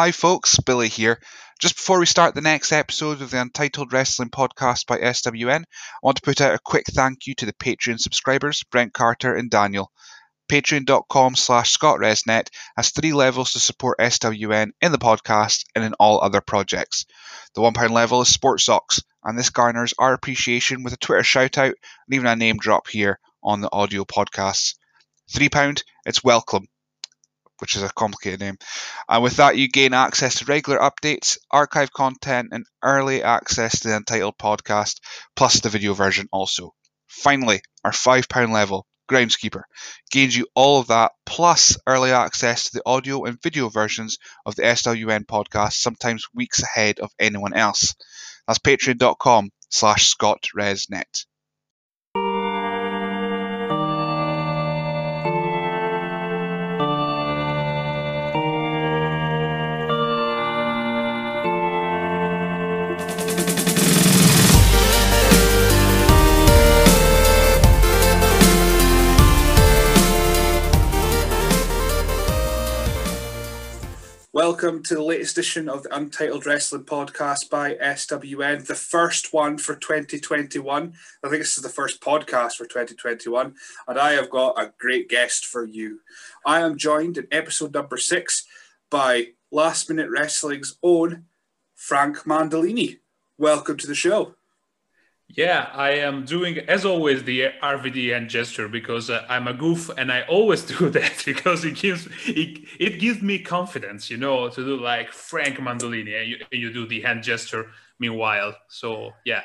Hi, folks, Billy here. Just before we start the next episode of the Untitled Wrestling Podcast by SWN, I want to put out a quick thank you to the Patreon subscribers, Brent Carter and Daniel. Patreon.com slash ScottResNet has three levels to support SWN in the podcast and in all other projects. The £1 level is Sports Socks, and this garners our appreciation with a Twitter shout out and even a name drop here on the audio podcasts. £3, it's welcome which is a complicated name. And with that, you gain access to regular updates, archive content, and early access to the Untitled podcast, plus the video version also. Finally, our £5 level, Groundskeeper, gains you all of that, plus early access to the audio and video versions of the SWN podcast, sometimes weeks ahead of anyone else. That's patreon.com slash scottresnet. Welcome to the latest edition of the Untitled Wrestling Podcast by SWN, the first one for 2021. I think this is the first podcast for 2021, and I have got a great guest for you. I am joined in episode number six by Last Minute Wrestling's own Frank Mandolini. Welcome to the show. Yeah, I am doing, as always, the RVD hand gesture because uh, I'm a goof and I always do that because it gives it, it gives me confidence, you know, to do like Frank Mandolini and you, you do the hand gesture meanwhile. So, yeah,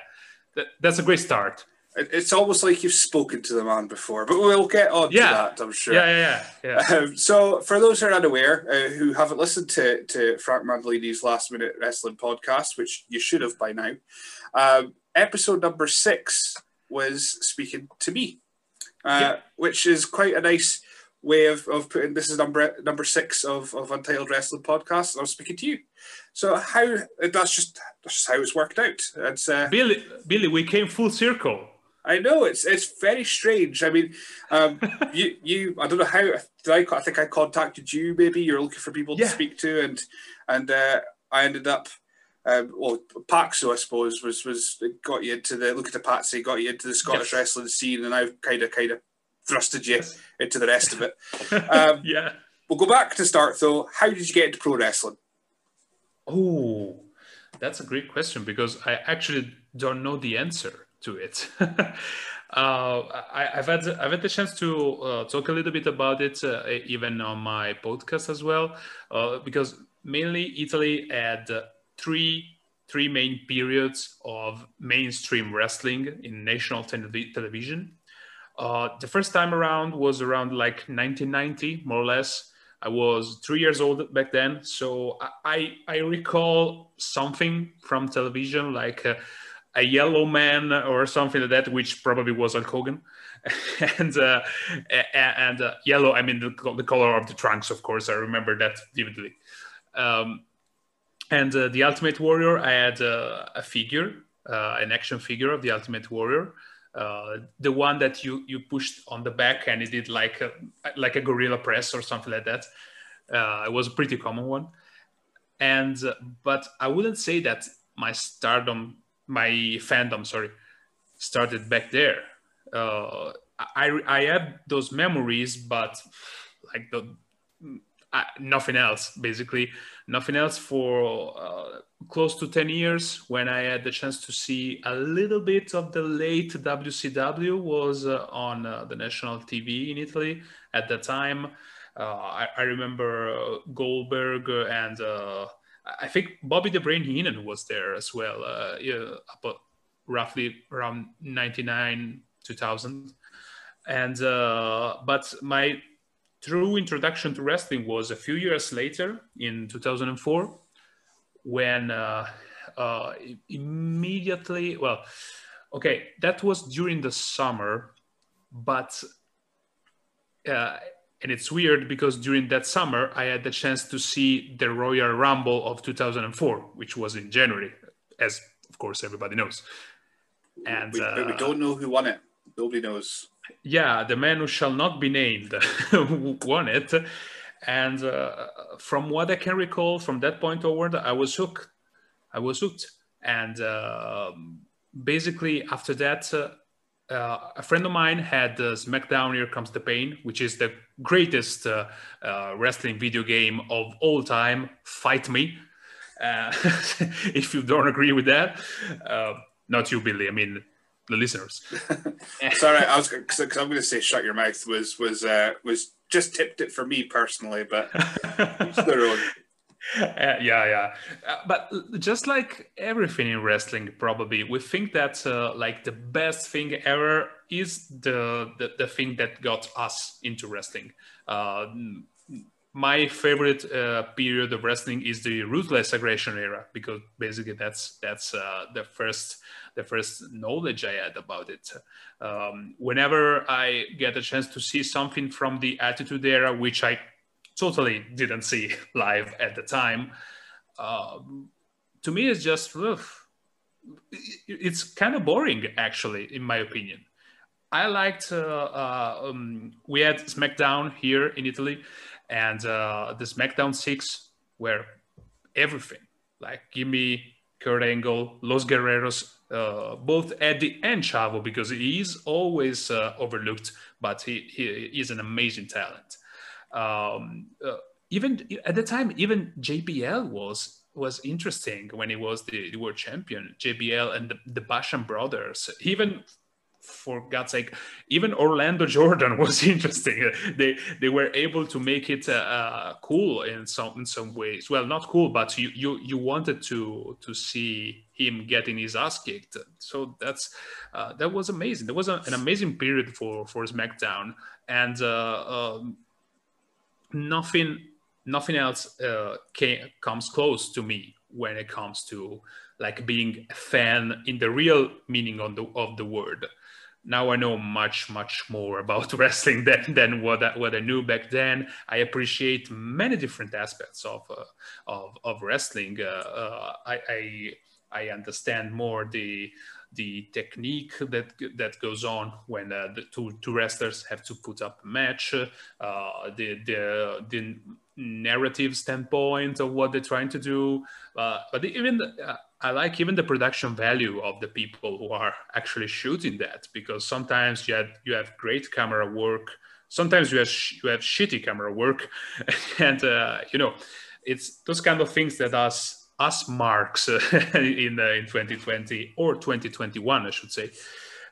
that, that's a great start. It's almost like you've spoken to the man before, but we'll get on yeah. to that, I'm sure. Yeah, yeah, yeah. yeah. Um, so, for those who are unaware, uh, who haven't listened to, to Frank Mandolini's Last Minute Wrestling podcast, which you should have by now, um, episode number six was speaking to me, uh, yeah. which is quite a nice way of, of putting this is number number six of, of Untitled Wrestling Podcast, and I'm speaking to you. So how that's just that's just how it's worked out. It's uh, Billy Billy, we came full circle. I know it's it's very strange. I mean, um, you you I don't know how did I I think I contacted you. Maybe you're looking for people Yeah. to speak to, and and uh, I ended up. Um, well, Paxo, I suppose, was was got you into the look at the Patsy, got you into the Scottish Yes. wrestling scene, and I've kind of kind of thrusted you into the rest of it. Um, yeah. We'll go back to start though. How did you get into pro wrestling? Oh, that's a great question because I actually don't know the answer to it. uh, I, I've had I've had the chance to uh, talk a little bit about it uh, even on my podcast as well, uh, because mainly Italy had three three main periods of mainstream wrestling in national televi- television. Uh, the first time around was around like 1990, more or less. I was three years old back then, so I I recall something from television like uh, a yellow man or something like that, which probably was Hulk Hogan, and uh, and uh, yellow. I mean the, the color of the trunks, of course. I remember that vividly. Um, and uh, the Ultimate Warrior, I had uh, a figure, uh, an action figure of the Ultimate Warrior, uh, the one that you you pushed on the back and it did like a, like a gorilla press or something like that. Uh, it was a pretty common one, and uh, but I wouldn't say that my stardom, my fandom, sorry, started back there. I I have those memories, but like the nothing else basically. Nothing else for uh, close to 10 years when i had the chance to see a little bit of the late wcw was uh, on uh, the national tv in italy at that time. Uh, I, I remember uh, goldberg and i think bobby the brain heenan was there as well yeah, roughly around 99 2000 and but my true introduction to wrestling was a few years later in 2004 when uh, uh, immediately well okay that was during the summer but uh, and it's weird because during that summer i had the chance to see the royal rumble of 2004 which was in january as of course everybody knows and we, but we uh, don't know who won it. Nobody knows. Yeah, the man who shall not be named won it. and uh, from what I can recall, from that point onward, I was hooked. I was hooked, and uh, basically after that, uh, uh, a friend of mine had uh, SmackDown Here Comes the Pain, which is the greatest uh, wrestling video game of all time. Fight me. If you don't agree with that. Not you, Billy. I mean, the listeners. Sorry, I was because I'm going to say "shut your mouth" was was was just tipped it for me personally, but their own. Uh, yeah, yeah. Uh, but just like everything in wrestling, probably we think that uh, like the best thing ever is the, the, the thing that got us into wrestling. Uh, my favorite uh, period of wrestling is the ruthless aggression era because basically that's that's uh, the first the first knowledge I had about it. Um, whenever I get a chance to see something from the Attitude Era, which I totally didn't see live at the time. Um, to me, it's just ugh, it's kind of boring, actually, in my opinion. I liked uh, uh, um, we had SmackDown here in Italy, and uh, the SmackDown six where everything like give me Kurt Angle, Los Guerreros, uh, both Eddie and Chavo because he is always uh, overlooked, but he, he is an amazing talent um, uh, even at the time, even JBL was was interesting when he was the, the world champion. JBL and the, the Basham brothers, even for God's sake, even Orlando Jordan was interesting. They they were able to make it uh, uh, cool in some in some ways. Well, not cool, but you you you wanted to to see him getting his ass kicked. So that's uh, that was amazing. That was a, an amazing period for for SmackDown, and uh, um, nothing nothing else uh, can, comes close to me when it comes to like being a fan in the real meaning of the of the word. Now I know much much more about wrestling than, than what I, what I knew back then. I appreciate many different aspects of uh, of, of wrestling. Uh, uh I, I I understand more the the technique that that goes on when uh, the two, two wrestlers have to put up a match, uh, the the the narrative standpoint of what they're trying to do. Uh, but even I like even the production value of the people who are actually shooting that because sometimes you have you have great camera work, sometimes you have you have shitty camera work, and uh, you know it's those kind of things that us us marks in uh, in 2020 or 2021, I should say,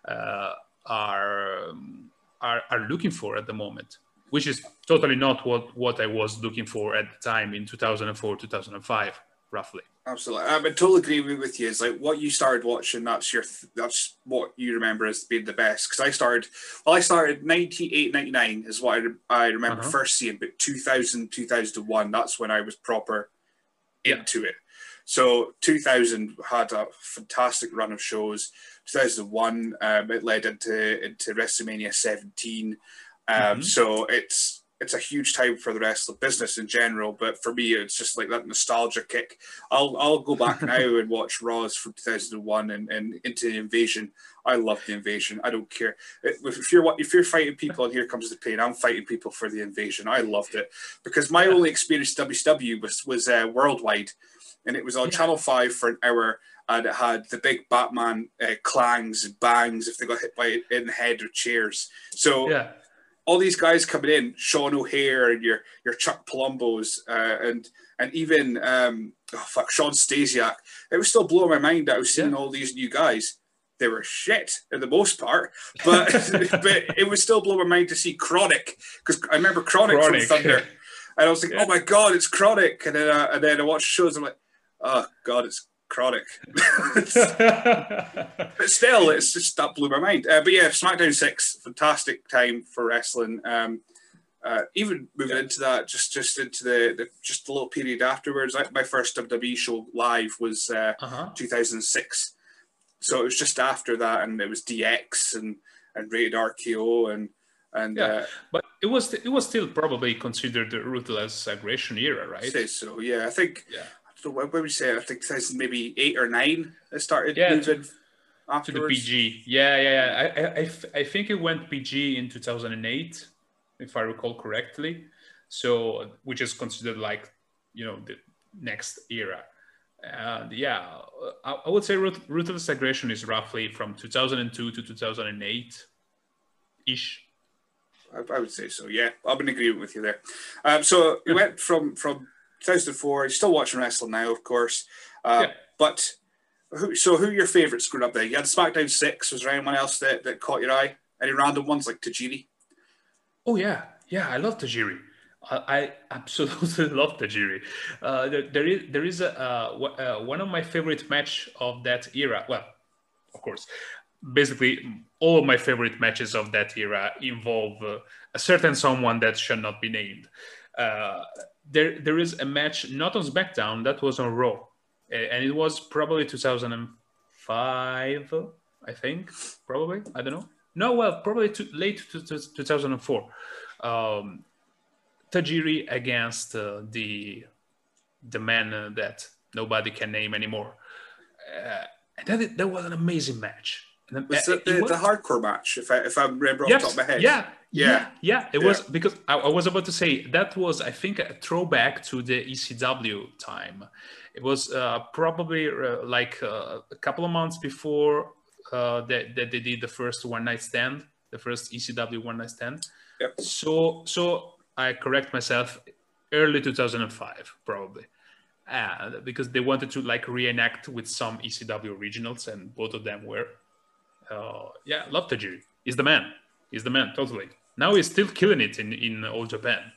uh, are, um, are are looking for at the moment, which is totally not what what I was looking for at the time in 2004 2005 roughly. Absolutely, I would totally agree with you. It's like what you started watching. That's your. That's what you remember as being the best. Because I started. Well, I started 98, 99 is what I, I remember uh-huh. first seeing. But 2000, 2001, that's when I was proper into yeah. it. So 2000 had a fantastic run of shows. 2001 um, it led into into WrestleMania 17. Um, mm-hmm. So it's it's a huge time for the wrestling business in general, but for me, it's just like that nostalgia kick. I'll I'll go back now and watch Raws from 2001 and, and into the Invasion. I love the Invasion. I don't care if you're if you're fighting people and here comes the pain. I'm fighting people for the Invasion. I loved it because my only experience WCW was was uh, worldwide and it was on yeah. Channel Five for an hour, and it had the big Batman uh, clangs and bangs if they got hit by in the head or chairs. So yeah. All these guys coming in, Sean O'Haire and your your Chuck Palumbos uh, and and even um, oh fuck Shawn Stasiak. It was still blowing my mind that I was seeing yeah. all these new guys. They were shit for the most part, but but it was still blowing my mind to see KroniK because I remember Chronic, KroniK. from Thunder. And I was like, yeah. "Oh my god, it's KroniK, And then, uh, and then I watched shows. I'm like, oh god, it's chronic. but still, it's just that blew my mind. Uh, but yeah, SmackDown six, fantastic time for wrestling. Um, uh, even moving into that, just just into the, the just a little period afterwards. Like my first WWE show live was uh, uh-huh. 2006, so it was just after that, and it was DX and and Rated RKO and and yeah, uh, but it was it was still probably considered the ruthless aggression era, right? Say so, yeah. I think yeah so what would we say? I think since maybe eight or nine, it started yeah, moving to, to the PG. Yeah, yeah, yeah. I, I, I think it went PG in 2008, if I recall correctly. So, which is considered like, you know, the next era. And yeah, I, I would say root Ruthless Aggression is roughly from 2002 to 2008 ish. I, I, would say so. Yeah, I'm in agreement with you there. Um, so you went from from 2004. You're still watching wrestling now, of course. Uh, yeah. But who, so who are your favourites growing up there? You had SmackDown six. Was there anyone else that, that caught your eye? Any random ones like Tajiri? Oh yeah, yeah. I love Tajiri. I absolutely love Tajiri. Uh, there, there is there is a uh, uh, one of my favorite match of that era. Well, of course, basically all of my favorite matches of that era involve uh, a certain someone that should not be named. Uh, there there is a match not on SmackDown that was on Raw, and it was probably 2005, I think. Probably I don't know. No, well, probably too, late to, to 2004. Um, Tajiri against uh, the the man uh, that nobody can name anymore. Uh, that that was an amazing match. Was it the, was, the hardcore match? If I if I remember yes, off the top of my head, yeah, yeah, yeah. It yeah. was because I, I, was about to say that was I think a throwback to the ECW time. It was uh, probably uh, like uh, a couple of months before that, that they did the first one night stand, the first ECW one night stand. Yep. So so I correct myself, early 2005, probably. Uh, because they wanted to like reenact with some ECW originals, and both of them were. Uh, yeah, love Tajiri. He's the man. He's the man, totally. Now he's still killing it in in all Japan.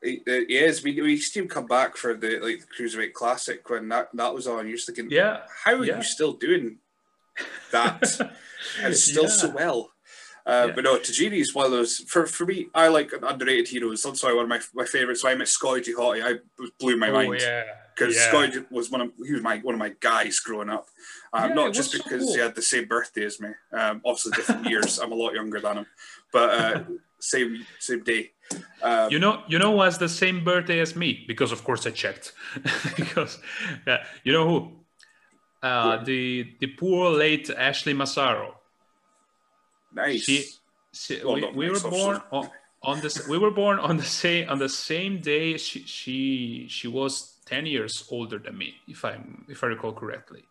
He, uh, he is. We we still come back for the like the cruiserweight classic when that that was on. You're just thinking, yeah, how are yeah. you still doing that and still yeah. so well? Uh, yeah. But no, Tajiri is one of those. For, for me, I like underrated heroes. That's why one of my, my favorites. So I met Scotty G. Hotty. I blew my oh, mind. yeah. Because yeah. Scotty was one of he was my one of my guys growing up. Um, yeah, not just because so cool. he had the same birthday as me. Um, obviously different years. I'm a lot younger than him, but uh, same same day. Um, you know, you know, was the same birthday as me because, of course, I checked. because, yeah, you know who? Uh, the the poor late Ashley Massaro. Nice. She, she well, we, we nice, were born on, on this. We were born on the same on the same day. She she she was ten years older than me, if I if I recall correctly.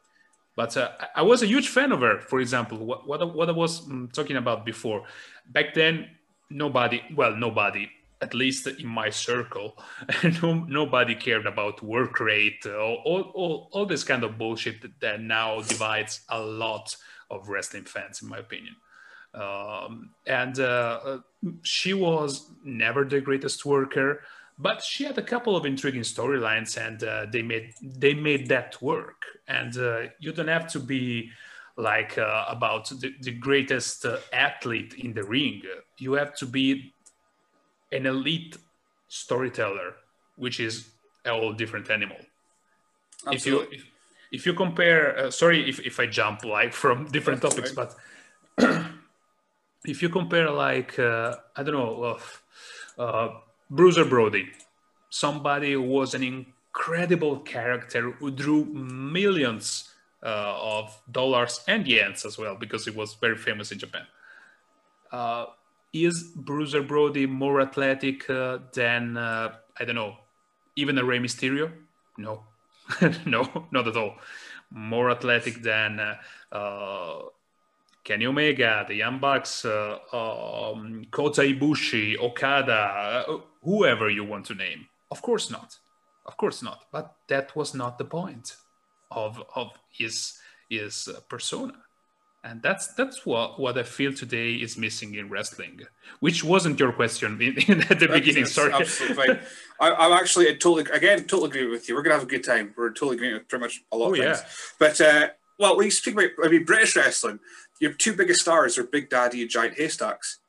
But uh, I was a huge fan of her. For example, what what, what I was um, talking about before. Back then, nobody. Well, nobody. At least in my circle, no, nobody cared about work rate, uh, all, all, all this kind of bullshit that, that now divides a lot of wrestling fans, in my opinion. Um, and uh, uh, she was never the greatest worker, but she had a couple of intriguing storylines, and uh, they made they made that work. And uh, you don't have to be like uh, about the, the greatest uh, athlete in the ring. You have to be an elite storyteller, which is a whole different animal. Absolutely. If you if, if you compare, sorry if, if I jump like from different That's topics, right. but if you compare like uh, I don't know, uh, uh, Bruiser Brody, somebody who was an incredible character who drew millions uh, of dollars and yens as well because he was very famous in Japan. Uh, is Bruiser Brody more athletic uh, than I don't know, even a Rey Mysterio? No, no, not at all. More athletic than Kenny Omega, the Young Bucks, uh, um, Kota Ibushi, Okada, uh, whoever you want to name. Of course not. Of course not. But that was not the point of of his his uh, persona. And that's that's what, what I feel today is missing in wrestling, which wasn't your question in, in at the that's, beginning. That's Sorry, absolutely fine. I, am actually totally again totally agree with you. We're gonna have a good time. We're totally agreeing with pretty much a lot oh, of things. Yeah. But uh, well, when you speak about I mean British wrestling, your two biggest stars are Big Daddy and Giant Haystacks.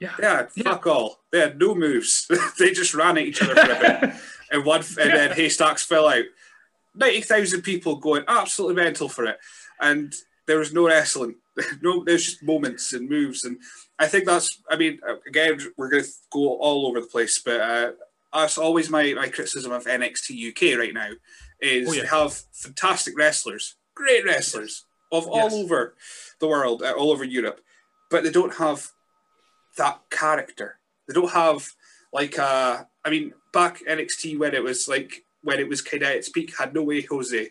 Yeah. they Yeah, fuck all. They had no moves. they just ran at each other for a bit. And one and yeah. then Haystacks fell out. Ninety thousand people going absolutely mental for it. And there was no wrestling. no there's just moments and moves. And I think that's I mean, again, we're gonna go all over the place, but uh that's always my, my criticism of NXT UK right now is oh, yeah. they have fantastic wrestlers, great wrestlers of all yes. over the world, uh, all over Europe, but they don't have that character. They don't have like uh, I mean, back NXT when it was like when it was kind of at its peak, had no way Jose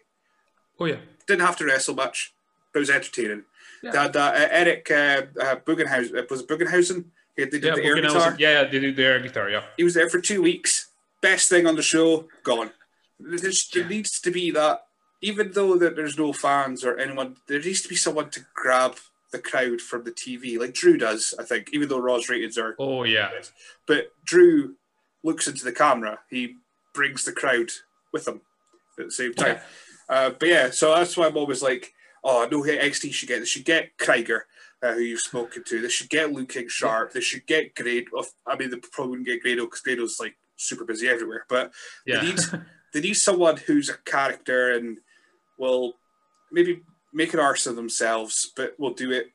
Oh yeah. didn't have to wrestle much, but it was entertaining. Yeah. Had uh, Eric uh, uh, Bugenhausen, uh, was it Bugenhausen? He they did Yeah, the air guitar. yeah, yeah, they did the air guitar, yeah. He was there for two weeks. Best thing on the show, gone. There's, there Yeah. needs to be that, even though that there's no fans or anyone, there needs to be someone to grab the crowd from the TV, like Drew does, I think, even though Raw's ratings are. Oh yeah. But Drew looks into the camera. He brings the crowd with him at the same time. Uh, but yeah, so that's why I'm always like, oh, NXT should get. They should get Krieger, uh, who you've spoken to. They should get Lou King Sharp. They should get Grado. I mean, they probably wouldn't get Grado because Grado's like super busy everywhere. But Yeah. they need they need someone who's a character and will maybe make an arse of themselves, but will do it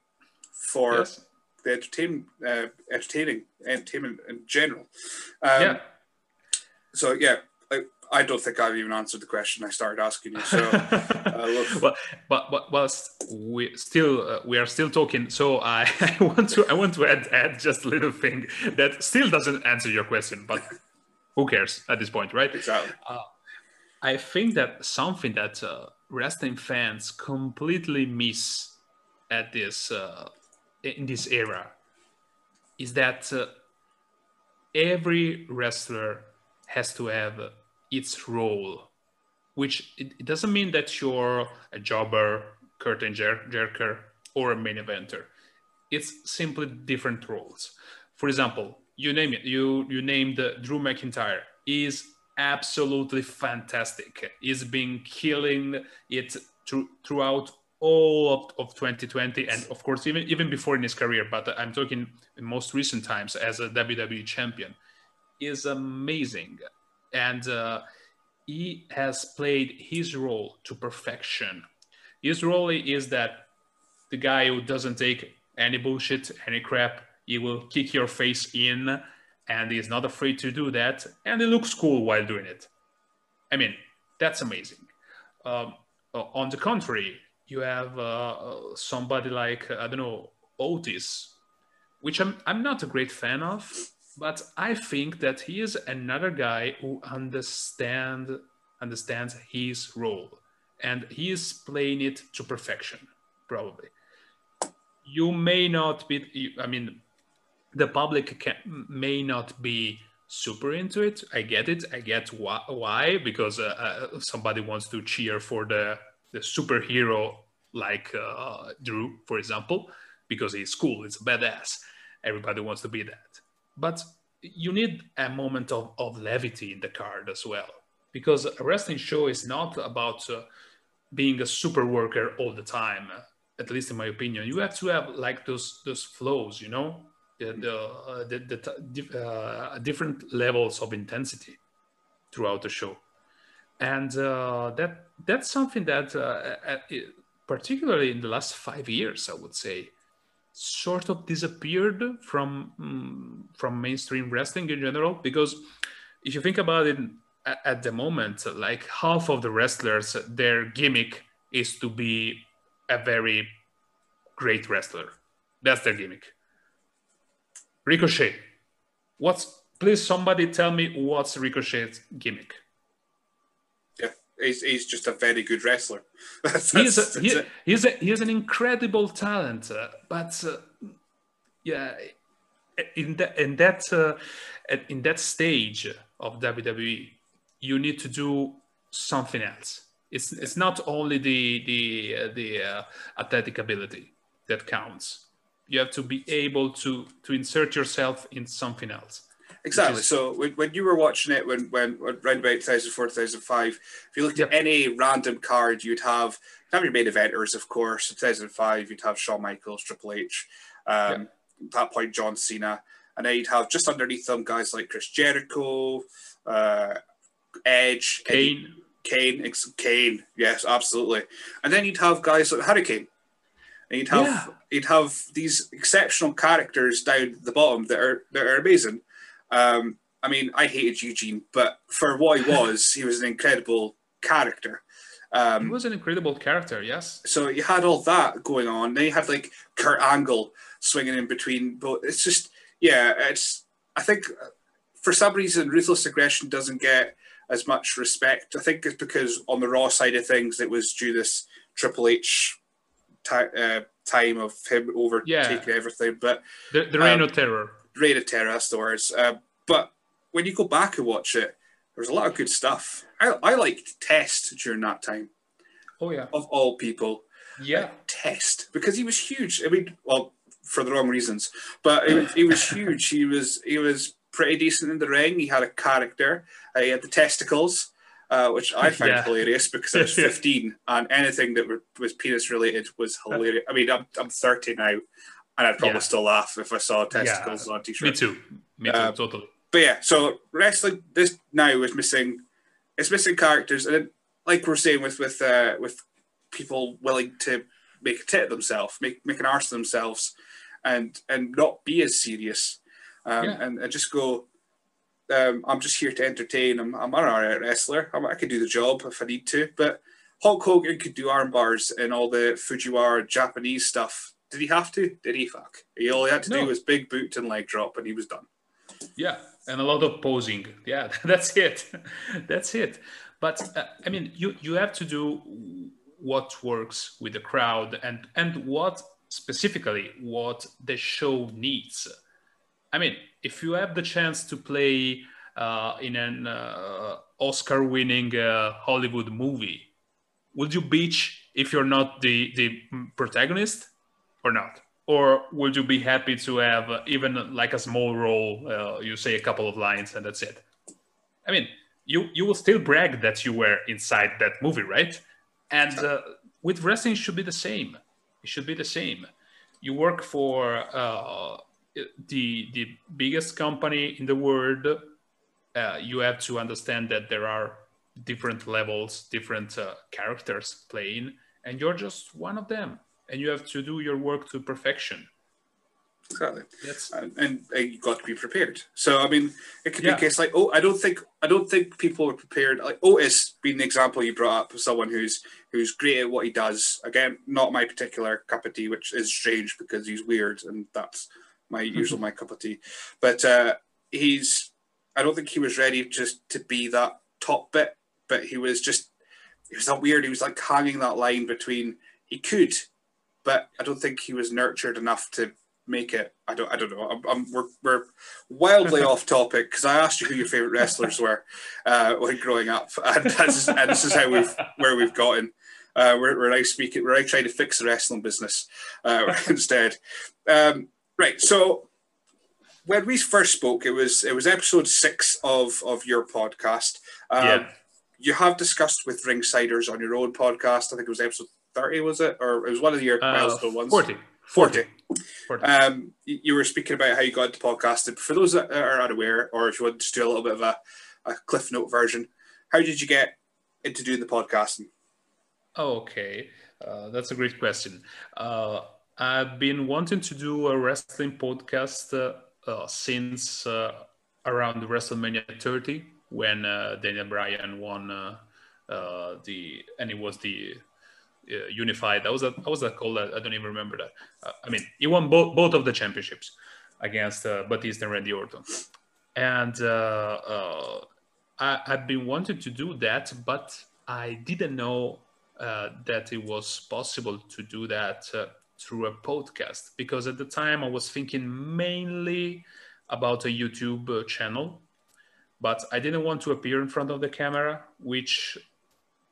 for Yes. the entertain, uh, entertaining entertainment in general. Um, yeah. So yeah, I, I don't think I've even answered the question I started asking you. So uh, look, well, but but whilst we still uh, we are still talking, so I, I want to I want to add add just a little thing that still doesn't answer your question, but who cares at this point, right? exactly. I think that something that uh, wrestling fans completely miss at this uh, in this era is that uh, every wrestler has to have its role, which it, it doesn't mean that you're a jobber, curtain jer- jerker, or a main eventer. It's simply different roles. For example, you name it. You you named Drew McIntyre. Is absolutely fantastic. He's been killing it through, throughout all of, of 2020 and of course even even before in his career but i'm talking in most recent times as a wwe champion. Is amazing. And uh, he has played his role to perfection. His role is that the guy who doesn't take any bullshit any crap he will kick your face in and he's not afraid to do that and he looks cool while doing it i mean that's amazing um, uh, on the contrary you have uh, somebody like I don't know Otis, which I'm I'm not a great fan of, but I think that he is another guy who understand understands his role, and he is playing it to perfection. Probably, you may not be. I mean, the public can, may not be super into it. I get it. I get why, why because uh, uh, somebody wants to cheer for the the superhero like uh, Drew, for example, because he's cool, he's a badass. Everybody wants to be that. But you need a moment of, of levity in the card as well, because a wrestling show is not about uh, being a super worker all the time. At least in my opinion, you have to have like those those flows, you know, the the, uh, the, the uh, different levels of intensity throughout the show, and uh, that that's something that uh, particularly in the last five years, I would say, sort of disappeared from um, from mainstream wrestling in general. Because if you think about it, at, at, the moment, like half of the wrestlers, their gimmick is to be a very great wrestler. That's their gimmick. Ricochet, what's please somebody tell me what's Ricochet's gimmick? Yeah, he's, he's just a very good wrestler. that's, he's, a, he, he's, a, he's an incredible talent, uh, but uh, yeah, in that in that uh, in that stage of WWE, you need to do something else. It's it's not only the the uh, the uh, athletic ability that counts. You have to be able to to insert yourself in something else. Exactly. Is, so when, when you were watching it, when when around about 2004, 2005, if you looked Yep. at any random card, you'd have you'd have your main eventers, of course. In 2005, you'd have Shawn Michaels, Triple H, um, at that point John Cena, and then you'd have just underneath them guys like Chris Jericho, uh, Edge, Eddie- Kane. Kane, Kane, yes, absolutely. And then you'd have guys like Hurricane. And you'd have Yeah. you'd have these exceptional characters down the bottom that are that are amazing. Um, I mean, I hated Eugene, but for what he was, he was an incredible character. He Um, was an incredible character. Yes. so you had all that going on. Then you had like Kurt Angle swinging in between, but it's just yeah, it's. I think for some reason, ruthless aggression doesn't get as much respect. I think it's because on the Raw side of things, it was due this Triple H uh, time of him overtaking yeah. everything. But the, the reign um, of terror, reign of terror, that's the words. Uh, but when you go back and watch it, there's a lot of good stuff. I, I liked Test during that time. Oh yeah, of all people. Yeah, Test because he was huge. I mean, well, for the wrong reasons, but he was huge. He was he was pretty decent in the ring. He had a character. Uh, he had the testicles. Uh, which I found yeah. hilarious because I was 15 and anything that was penis related was hilarious. I mean, I'm, I'm 30 now and I'd probably yeah. still laugh if I saw testicles yeah. on a t shirt. Me too. Me too, uh, totally. But yeah, so wrestling this now is missing, it's missing characters. And it, like we're saying with with uh, with people willing to make a tit of themselves, make, make an arse of themselves and and not be as serious um, and, and just go, um, I'm just here to entertain. I'm, I'm an alright wrestler. I'm, i can do the job if I need to. But Hulk Hogan could do arm bars and all the Fujiwara Japanese stuff. Did he have to? Did he? Fuck. He all he had to no. do was big boot and leg drop, and he was done. Yeah, and a lot of posing. Yeah, that's it. that's it. But uh, I mean, you you have to do what works with the crowd and and what specifically what the show needs. I mean, if you have the chance to play uh, in an uh, Oscar-winning uh, Hollywood movie, would you bitch if you're not the the protagonist or not? Or would you be happy to have uh, even like a small role? Uh, you say a couple of lines and that's it. I mean, you you will still brag that you were inside that movie, right? And uh, with wrestling, should be the same. It should be the same. You work for the the biggest company in the world, uh, you have to understand that there are different levels, different uh, characters playing, and you're just one of them, and you have to do your work to perfection. Exactly. Yes. And, and, and you got to be prepared. So I mean, it could yeah. be a case like, oh, I don't think I don't think people are prepared. Like Otis being the example you brought up of someone who's who's great at what he does. Again, not my particular cup of tea, which is strange because he's weird, and that's my usual my cup of tea. But uh, he's I don't think he was ready just to be that top bit, but he was just he was that weird. He was like hanging that line between he could, but I don't think he was nurtured enough to make it. I don't. I don't know. I'm, I'm, we're we're wildly off topic because I asked you who your favorite wrestlers were uh, when growing up, and, and this is how we've where we've gotten. Uh, we're, we're now speaking. We're now trying to fix the wrestling business uh, instead. Um, Right. So when we first spoke, it was it was episode six of of your podcast. Um, yeah. You have discussed with Ringsiders on your own podcast. I think it was episode thirty, was it, or it was one of your uh, milestone ones? 40. 40. 40. Um, you were speaking about how you got into podcasting. For those that are unaware, or if you want to do a little bit of a, a cliff note version, how did you get into doing the podcasting? Okay, uh, that's a great question. Uh, I've been wanting to do a wrestling podcast uh, uh, since uh, around WrestleMania 30 when uh, Daniel Bryan won uh, uh, the and it was the unified. That was how was that called? I don't even remember that. I mean, he won both both of the championships against Batista and Randy Orton, and I, have been wanting to do that, but I didn't know that it was possible to do that through a podcast because at the time I was thinking mainly about a YouTube uh, channel, but I didn't want to appear in front of the camera, which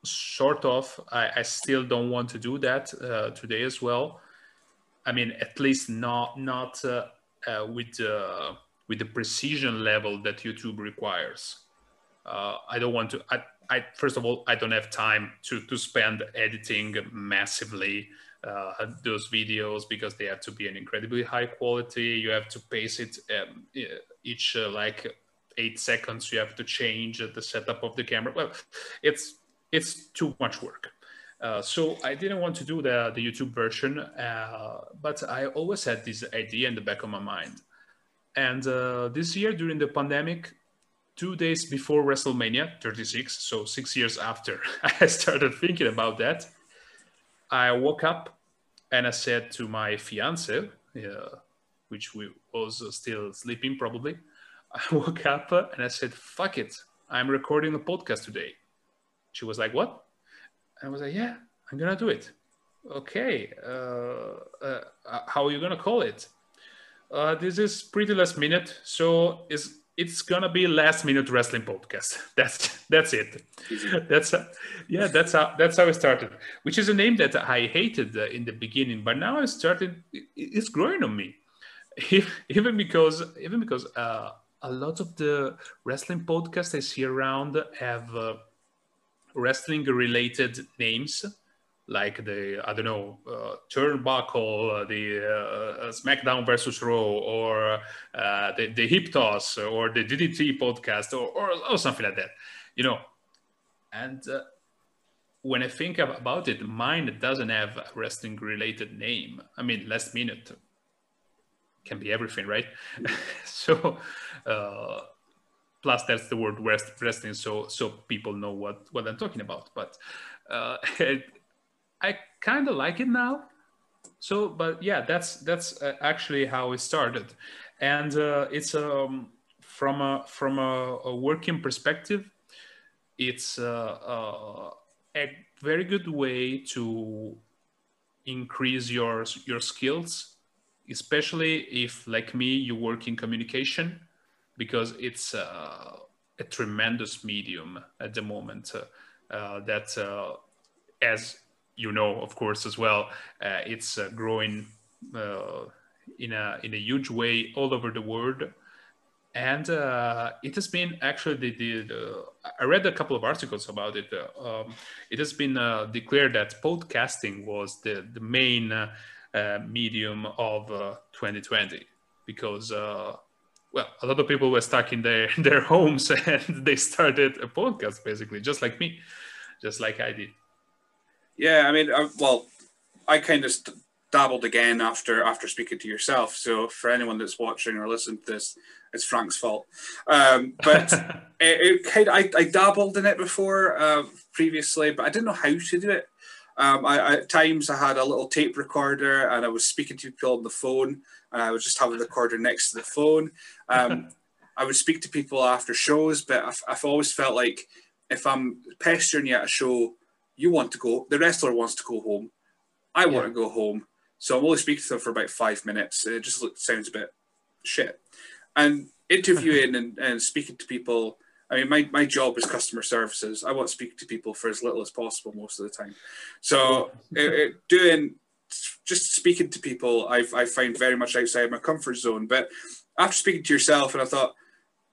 sort of I, I still don't want to do that uh, today as well. I mean, at least not not uh, uh, with uh, with the precision level that YouTube requires. Uh, I don't want to. I, I first of all, I don't have time to to spend editing massively uh, those videos because they have to be an incredibly high quality. You have to pace it um, each uh, like eight seconds. You have to change the setup of the camera. Well, it's it's too much work. Uh, so I didn't want to do the, the YouTube version, uh, but I always had this idea in the back of my mind. And uh, this year during the pandemic, two days before WrestleMania 36, so six years after I started thinking about that, I woke up and I said to my fiance, uh, which we was still sleeping probably, I woke up and I said, "Fuck it, I'm recording a podcast today." She was like, "What?" And I was like, "Yeah, I'm gonna do it." Okay, uh, uh, how are you gonna call it? Uh, this is pretty last minute, so is it's gonna be last minute wrestling podcast. That's that's it. That's yeah. That's how that's how it started. Which is a name that I hated uh, in the beginning, but now I started. It's growing on me, even because even because uh, a lot of the wrestling podcasts I see around have uh, wrestling related names like the I don't know uh, Turnbuckle, uh, the uh, uh, SmackDown versus Raw, or uh, the, the Hip Toss, or the DDT podcast, or, or, or something like that, you know. And uh, when I think about it, mine doesn't have a wrestling related name. I mean, last minute can be everything, right? so. Plus, that's the word wrestling, so so people know what what I'm talking about. But I kind of like it now. So, but yeah, that's that's uh, actually how it started, and uh, it's um, from a from a, a working perspective, it's uh, uh, a very good way to increase your your skills, especially if, like me, you work in communication, because it's uh, a tremendous medium at the moment uh, that as you know, of course, as well, uh, it's uh, growing uh, in a in a huge way all over the world, and uh, it has been actually the, the, the, I read a couple of articles about it. Uh, um, it has been uh, declared that podcasting was the the main medium of 2020 because. well, a lot of people were stuck in their, their homes and they started a podcast basically, just like me, just like I did. Yeah, I mean, I, well, I kind of st- dabbled again after after speaking to yourself. So for anyone that's watching or listening to this, it's Frank's fault. Um, but it, it, kind of, I, I dabbled in it before uh, previously, but I didn't know how to do it. Um, I, I, at times I had a little tape recorder and I was speaking to people on the phone, and I was just having the recorder next to the phone. Um, I would speak to people after shows, but I've, I've always felt like if I'm pestering you at a show you want to go, the wrestler wants to go home. I yeah. want to go home. So I'm only speaking to them for about five minutes. It just looks, sounds a bit shit. And interviewing and, and speaking to people, I mean, my, my job is customer services. I want to speak to people for as little as possible most of the time. So it, it, doing, just speaking to people, I've, I find very much outside my comfort zone. But after speaking to yourself, and I thought,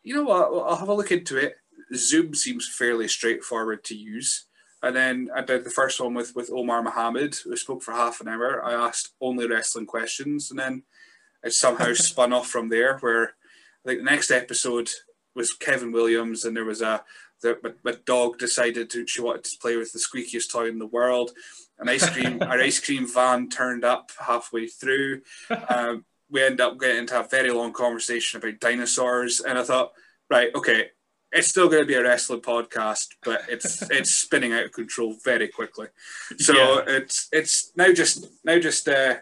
you know what, I'll have a look into it. Zoom seems fairly straightforward to use. And then I did the first one with with Omar Mohammed. We spoke for half an hour. I asked only wrestling questions, and then it somehow spun off from there. Where I think the next episode was Kevin Williams, and there was a the, my, my dog decided to she wanted to play with the squeakiest toy in the world. An ice cream, our ice cream van turned up halfway through. Um, we end up getting into a very long conversation about dinosaurs, and I thought, right, okay, it's still going to be a wrestling podcast, but it's it's spinning out of control very quickly. So yeah. it's it's now just now just uh,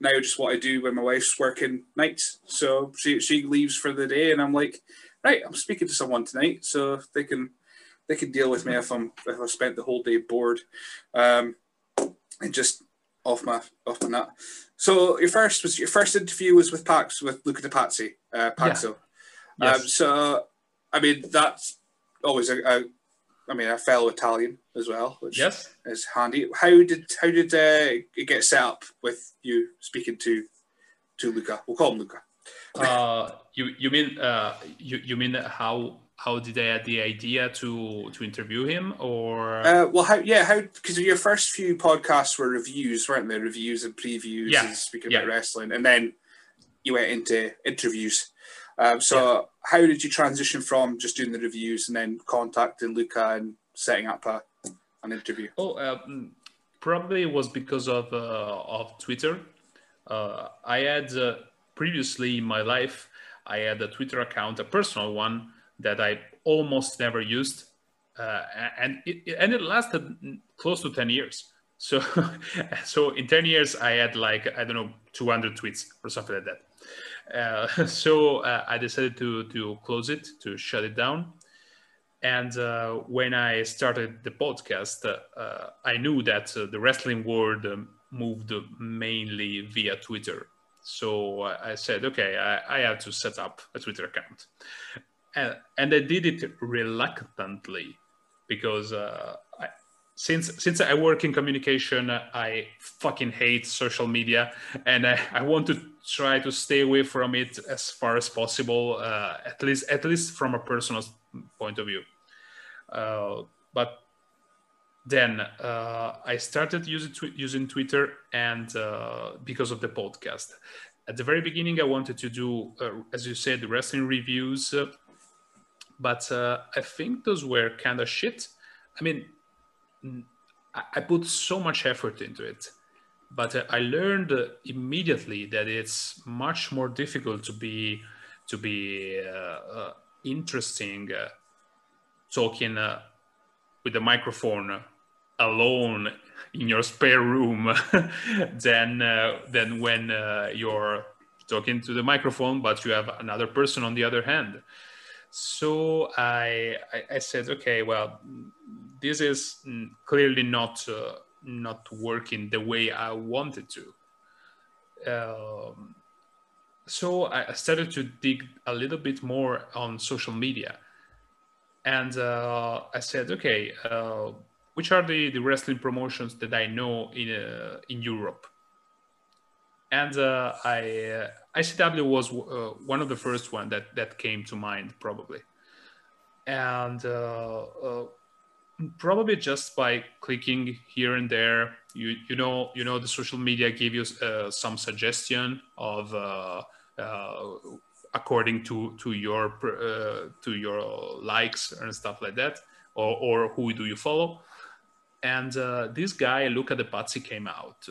now just what I do when my wife's working nights. So she she leaves for the day, and I'm like, right, I'm speaking to someone tonight, so they can they can deal with me if I'm if I spent the whole day bored, um, and just off my off my nut. So your first was your first interview was with Pax with Luca DePatsy, uh, Paxo. Yeah. Yes. Um, so I mean, that's always a, a I mean, a fellow Italian as well, which yes. is handy. How did how did uh, it get set up with you speaking to to Luca? We'll call him Luca. uh, you you mean uh, you you mean how how did they had the idea to to interview him or? Uh, well, how yeah how because your first few podcasts were reviews, weren't they? Reviews and previews yeah. and speaking yeah. about wrestling, and then you went into interviews. Um, so, yeah. how did you transition from just doing the reviews and then contacting Luca and setting up a, an interview? Oh, um, probably it was because of uh, of Twitter. Uh, I had uh, previously in my life, I had a Twitter account, a personal one that I almost never used, uh, and it and it lasted close to ten years. So, so in ten years, I had like I don't know 200 tweets or something like that Uh, so uh, I decided to to close it, to shut it down. And uh, when I started the podcast, uh, I knew that uh, the wrestling world um, moved mainly via Twitter. So I said, okay, I, I have to set up a Twitter account. And, and I did it reluctantly because uh, since since I work in communication, I fucking hate social media, and I, I want to try to stay away from it as far as possible, uh, at least at least from a personal point of view. Uh, but then uh, I started using tw- using Twitter, and uh, because of the podcast. At the very beginning, I wanted to do, uh, as you said, wrestling reviews, uh, but I think those were kind of shit. I mean, I put so much effort into it, but I learned immediately that it's much more difficult to be to be uh, uh, interesting uh, talking uh, with the microphone alone in your spare room than uh, than when uh, you're talking to the microphone, but you have another person on the other hand. So I, I, I said, okay, well, this is clearly not uh, not working the way I wanted to. Um, so I started to dig a little bit more on social media, and uh, I said, okay, uh, which are the, the wrestling promotions that I know in uh, in Europe? And uh, I uh, ICW was one of the first one that that came to mind probably, and probably just by clicking here and there you you know you know the social media give you uh, some suggestion of uh, uh, according to to your uh, to your likes and stuff like that or, or who do you follow. And uh, this guy Luca De Pazzi came out.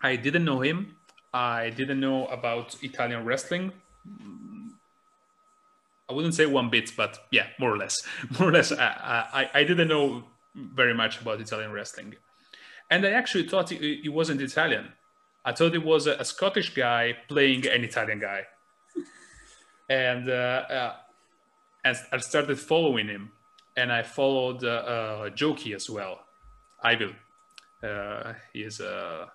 I didn't know him. I didn't know about Italian wrestling I wouldn't say one bit, but yeah, more or less, more or less. I, I, I didn't know very much about Italian wrestling, and I actually thought he, he wasn't Italian. I thought it was a, a Scottish guy playing an Italian guy, and uh, uh, and I started following him, and I followed uh, uh Jokey as well, Ivyl, uh, his uh,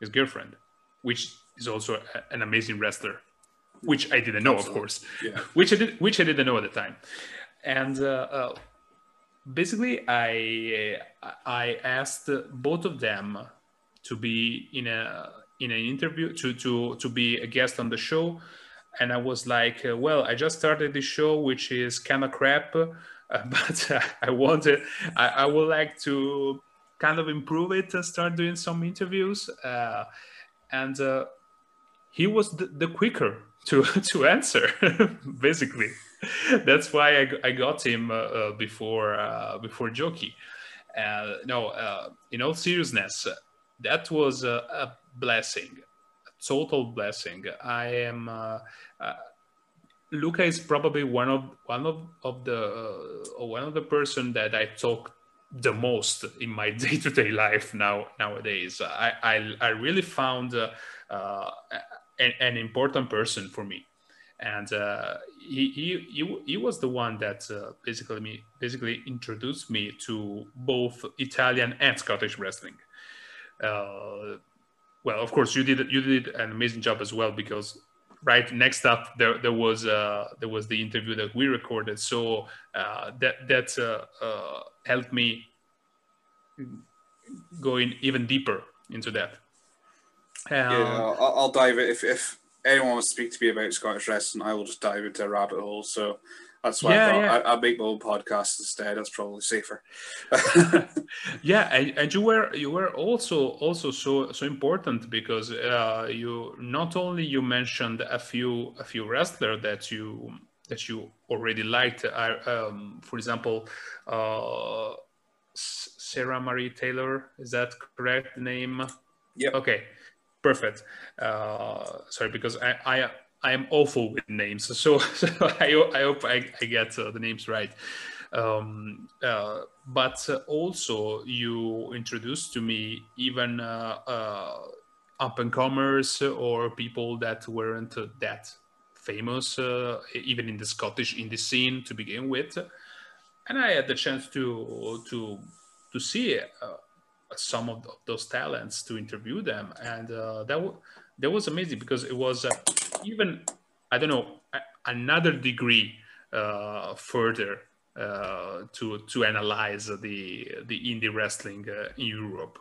his girlfriend, which is also a, an amazing wrestler which I didn't know, Absolutely. of course, yeah. which I did, which I didn't know at the time, and uh, uh, basically I I asked both of them to be in a in an interview to to to be a guest on the show, and I was like, uh, well, I just started this show, which is kind of crap, uh, but I wanted I, I would like to kind of improve it and start doing some interviews, uh, and uh, he was the, the quicker to to answer basically. That's why I, I got him uh, uh, before uh, before Jokey uh, no uh, in all seriousness that was a, a, blessing a total blessing. I am uh, Luca is probably one of one of, of the one of the person that I talk the most in my day-to-day life now nowadays. I I, I really found an, an important person for me and uh, he, he, he, he was the one that uh, basically me basically introduced me to both Italian and Scottish wrestling. Uh, well, of course, you did you did an amazing job as well because right next up there there was uh, there was the interview that we recorded, so uh, that that uh, helped me going even deeper into that. Um, yeah, I'll, I'll dive it if if anyone wants to speak to me about Scottish wrestling, I will just dive into a rabbit hole. So that's why yeah, I thought yeah. I, will make my own podcast instead. That's probably safer. yeah, and, and, you were you were also also so so important because uh, you not only you mentioned a few a few wrestlers that you that you already liked. Uh, um, for example, uh, Sarah Marie Taylor is that correct name? Yeah. Okay perfect. Uh, sorry, because I, I I am awful with names, so, so I, I hope I, I get uh, the names right. Um, uh, but also, you introduced to me even uh, uh, up and comers or people that weren't that famous, uh, even in the Scottish indie scene to begin with. And I had the chance to to to see uh, some of those talents to interview them, and uh, that w- that was amazing because it was uh, even I don't know another degree uh, further uh, to to analyze the the indie wrestling uh, in Europe.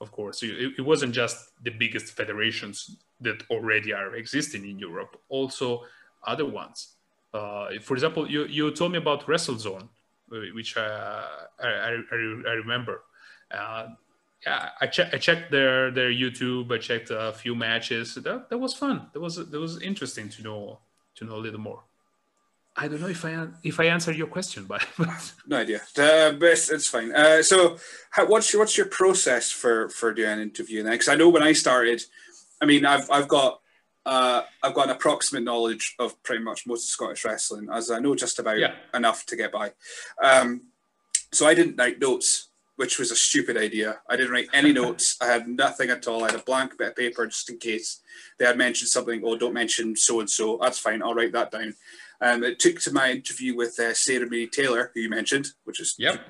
Of course, it, it, wasn't just the biggest federations that already are existing in Europe. Also, other ones. Uh, for example, you, you told me about WrestleZone, which I, I, I, remember. Uh, I, che- I checked their their YouTube. I checked a few matches. That, that was fun. That was that was interesting to know to know a little more. I don't know if I if I answered your question, but, no idea. Uh, but it's, it's fine. Uh, so, how, what's your, what's your process for for doing an interview? Because I know when I started, I mean, I've I've got uh, I've got an approximate knowledge of pretty much most of Scottish wrestling, as I know just about yeah. enough to get by. Um, so I didn't write notes, which was a stupid idea. I didn't write any notes. I had nothing at all. I had a blank bit of paper just in case they had mentioned something. Oh, don't mention so and so. That's fine. I'll write that down. Um, it took to my interview with uh, Sarah May Taylor, who you mentioned, which is yep.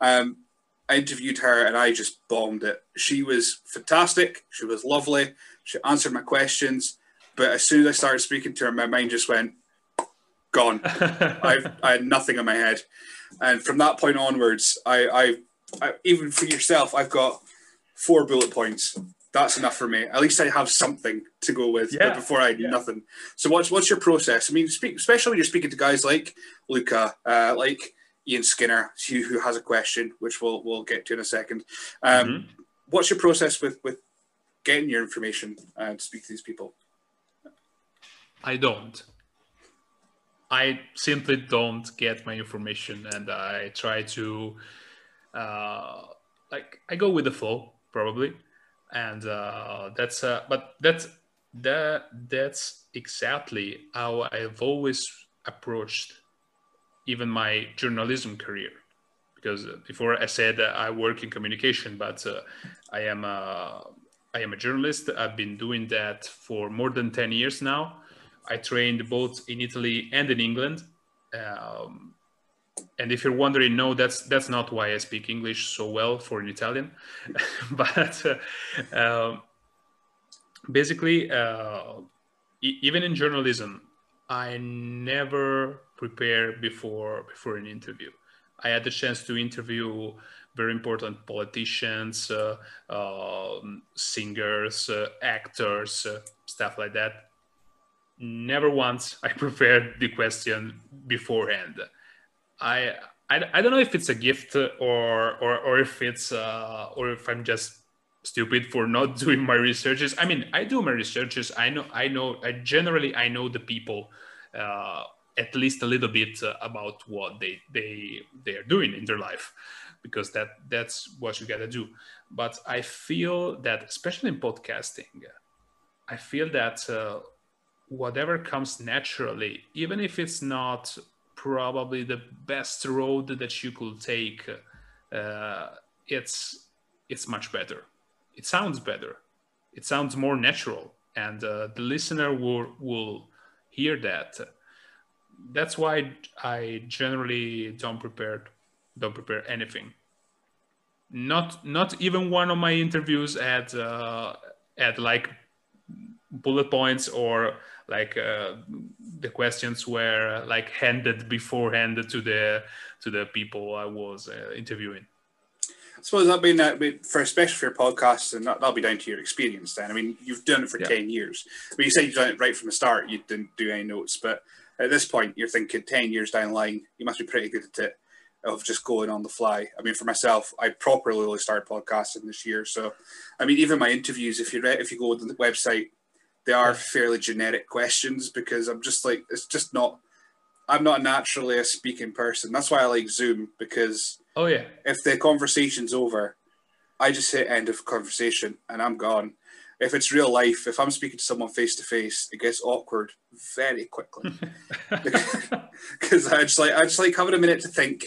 Um, I interviewed her and I just bombed it. She was fantastic. She was lovely. She answered my questions. But as soon as I started speaking to her, my mind just went gone. i had nothing in my head. And from that point onwards, I, I, I even for yourself, I've got four bullet points that's enough for me. At least I have something to go with. Yeah. Before I had yeah. nothing. So what's what's your process? I mean, speak, especially when you're speaking to guys like Luca, uh, like Ian Skinner, who, who has a question, which we'll we'll get to in a second. Um, mm-hmm. What's your process with with getting your information uh, to speak to these people? I don't. I simply don't get my information, and I try to uh, like I go with the flow probably and uh, that's uh, but that's that that's exactly how I've always approached even my journalism career because before I said I work in communication, but uh, I am a, I am a journalist. I've been doing that for more than ten years now. I trained both in Italy and in England. Um, and if you're wondering, no, that's that's not why I speak English so well for an Italian, but uh, uh, basically, uh, e- even in journalism, I never prepare before before an interview. I had the chance to interview very important politicians, uh, um, singers, uh, actors, uh, stuff like that. Never once I prepared the question beforehand I, I I don't know if it's a gift or or or if it's uh, or if I'm just stupid for not doing my researches. I mean, I do my researches. I know I know I generally I know the people uh, at least a little bit uh, about what they they they are doing in their life because that that's what you got to do. But I feel that especially in podcasting, I feel that uh, whatever comes naturally, even if it's not probably the best road that you could take. Uh, it's it's much better. It sounds better. It sounds more natural, and uh, the listener will will hear that. That's why I generally don't prepare don't prepare anything. Not not even one of my interviews had uh, had like bullet points or like uh, the questions were like handed beforehand to the to the people I was uh, interviewing. I suppose that being that for especially for your podcast, and that, will be down to your experience. Then I mean, you've done it for yeah. ten years. Mean, you said you've done it right from the start. You didn't do any notes, but at this point, you're thinking ten years down the line, you must be pretty good at it of just going on the fly. I mean, for myself, I properly only started podcasting this year. So, I mean, even my interviews, if you read, if you go to the website they are fairly generic questions because I'm just like it's just not. I'm not naturally a speaking person. That's why I like Zoom because oh yeah, if the conversation's over, I just hit end of conversation and I'm gone. If it's real life, if I'm speaking to someone face to face, it gets awkward very quickly because I just like I just like having a minute to think.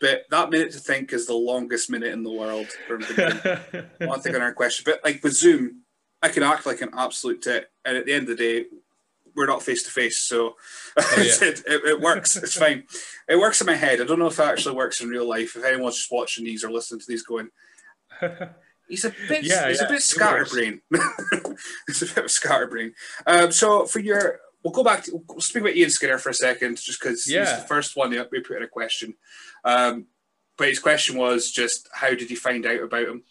But that minute to think is the longest minute in the world. One thing on our question, but like with Zoom, I can act like an absolute tit, and at the end of the day, we're not face to face, so Oh, yeah. it, it, it works. It's fine. It works in my head. I don't know if it actually works in real life. If anyone's just watching these or listening to these, going, he's a bit, Yeah, he's yeah, a bit it scatterbrain. he's a bit of a scatterbrain. Um, so for your, we'll go back. To, we'll speak about Ian Skinner for a second, just because he's the first one that we put in a question. Um, but his question was just, how did you find out about him?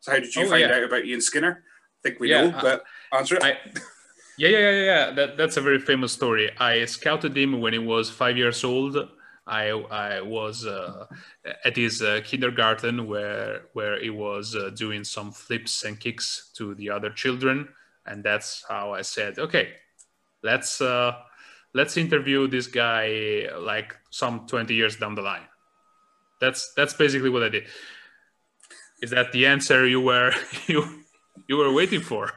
So how did you Oh, find yeah. out about Ian Skinner? Think we Yeah, know, I- but answer it. I, yeah, yeah, yeah, yeah. That, that's a very famous story. I scouted him when he was five years old. I I was uh, at his uh, kindergarten where where he was uh, doing some flips and kicks to the other children, and that's how I said, okay, let's uh, let's interview this guy like some twenty years down the line. That's that's basically what I did. Is that the answer you were you you were waiting for?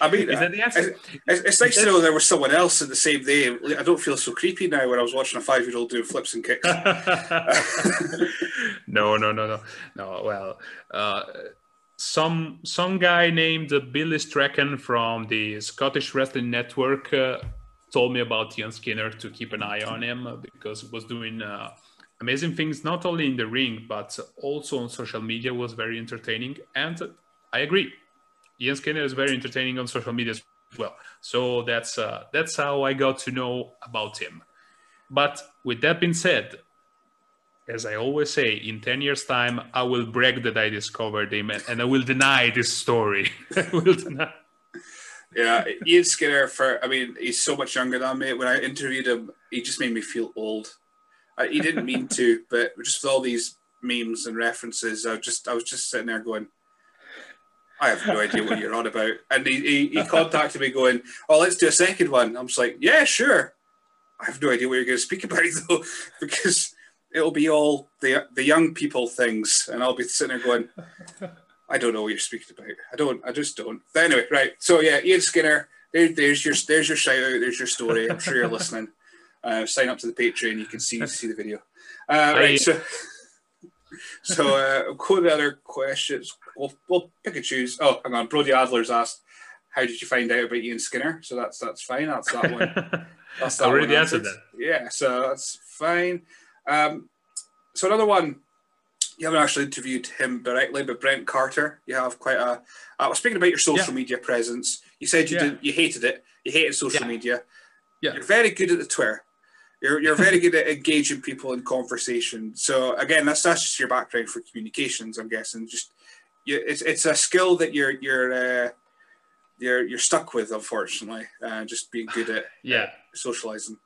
I mean, Is that the answer? It's, it's nice to know there was someone else in the same day. I don't feel so creepy now when I was watching a five year old doing flips and kicks. no, no, no, no, no. Well, uh, some some guy named Billy Strachan from the Scottish Wrestling Network uh, told me about Ian Skinner to keep an eye on him because he was doing uh, amazing things not only in the ring but also on social media. Was very entertaining, and I agree. Ian Skinner is very entertaining on social media as well. So that's uh, that's how I got to know about him. But with that being said, as I always say, in 10 years' time, I will brag that I discovered him and, and I will deny this story. I will deny. Yeah, Ian Skinner, for I mean, he's so much younger than me. When I interviewed him, he just made me feel old. Uh, he didn't mean to, but just with all these memes and references, I just I was just sitting there going, I have no idea what you're on about. And he, he, he contacted me going, Oh, let's do a second one. I'm just like, Yeah, sure. I have no idea what you're going to speak about though, because it'll be all the the young people things, and I'll be sitting there going, I don't know what you're speaking about. I don't. I just don't. But anyway, right. So yeah, Ian Skinner. There, there's your there's your shout out. There's your story. I'm sure you're listening. Uh, sign up to the Patreon. You can see see the video. Uh, right. So so uh, go to the other questions. We'll we'll pick and choose. Oh, hang on. Brody Adler's asked, "How did you find out about Ian Skinner?" So that's that's fine. That's that one. That's that Already one answered that. Yeah, so that's fine. Um, so another one, you haven't actually interviewed him directly, but Brent Carter, you have quite a. I was speaking about your social Yeah. media presence. You said you Yeah. did, you hated it. You hated social Yeah. media. Yeah. You're very good at the Twitter. You're, you're very good at engaging people in conversation. So again, that's that's just your background for communications. I'm guessing. Just you, it's it's a skill that you're you're uh, you're you're stuck with, unfortunately. Uh, just being good at yeah, socializing.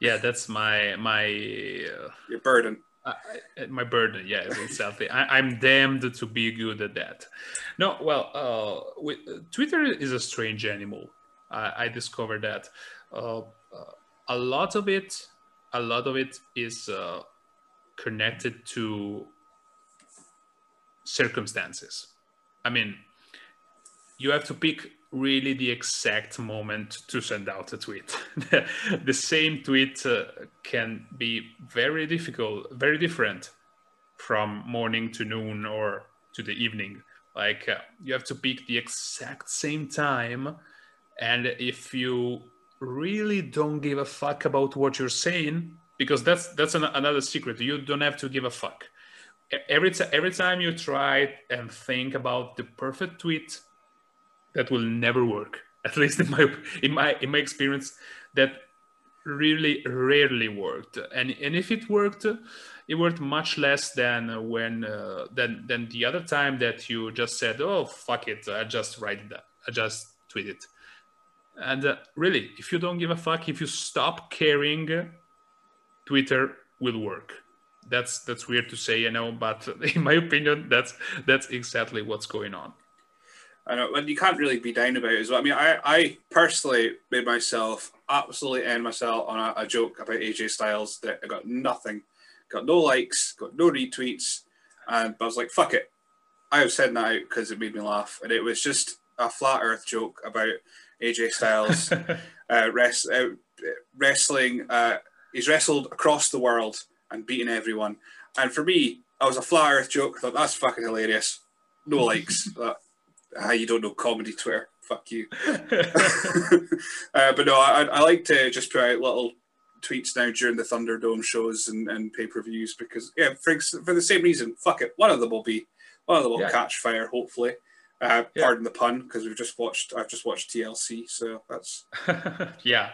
yeah, that's my my uh, Your burden. I- my burden. Yeah, exactly. I, I'm damned to be good at that. No, well, uh, with, Twitter is a strange animal. I, I discovered that. Uh, uh, a lot of it, a lot of it is uh, connected to circumstances. I mean, you have to pick really the exact moment to send out a tweet. the same tweet uh, can be very difficult, very different from morning to noon or to the evening. Like uh, you have to pick the exact same time, and if you really don't give a fuck about what you're saying, because that's that's an, another secret. You don't have to give a fuck. Every ti every time you try and think about the perfect tweet, that will never work. At least in my in my in my experience, that really rarely worked. And and if it worked, it worked much less than when uh, than than the other time that you just said, "Oh fuck it, I just write it. I just tweet it." And uh, really, if you don't give a fuck, if you stop caring, Twitter will work. That's that's weird to say, you know, but in my opinion, that's that's exactly what's going on. I know, and you can't really be down about it as well. I mean, I, I personally made myself absolutely end myself on a, a joke about AJ Styles that I got nothing, got no likes, got no retweets, and I was like, fuck it. I have said that out because it made me laugh, and it was just a flat Earth joke about AJ Styles uh, res- uh, wrestling. Uh, he's wrestled across the world and beating everyone, and for me, I was a flat Earth joke. I thought that's fucking hilarious. No likes. But ah, you don't know comedy Twitter. Fuck you. uh, but no, I, I like to just put out little tweets now during the Thunderdome shows and, and pay per views because yeah, for, for the same reason, fuck it, one of them will be one of them will Yeah. catch fire. Hopefully, uh, Yeah. pardon the pun because we've just watched I've just watched TLC, so that's yeah,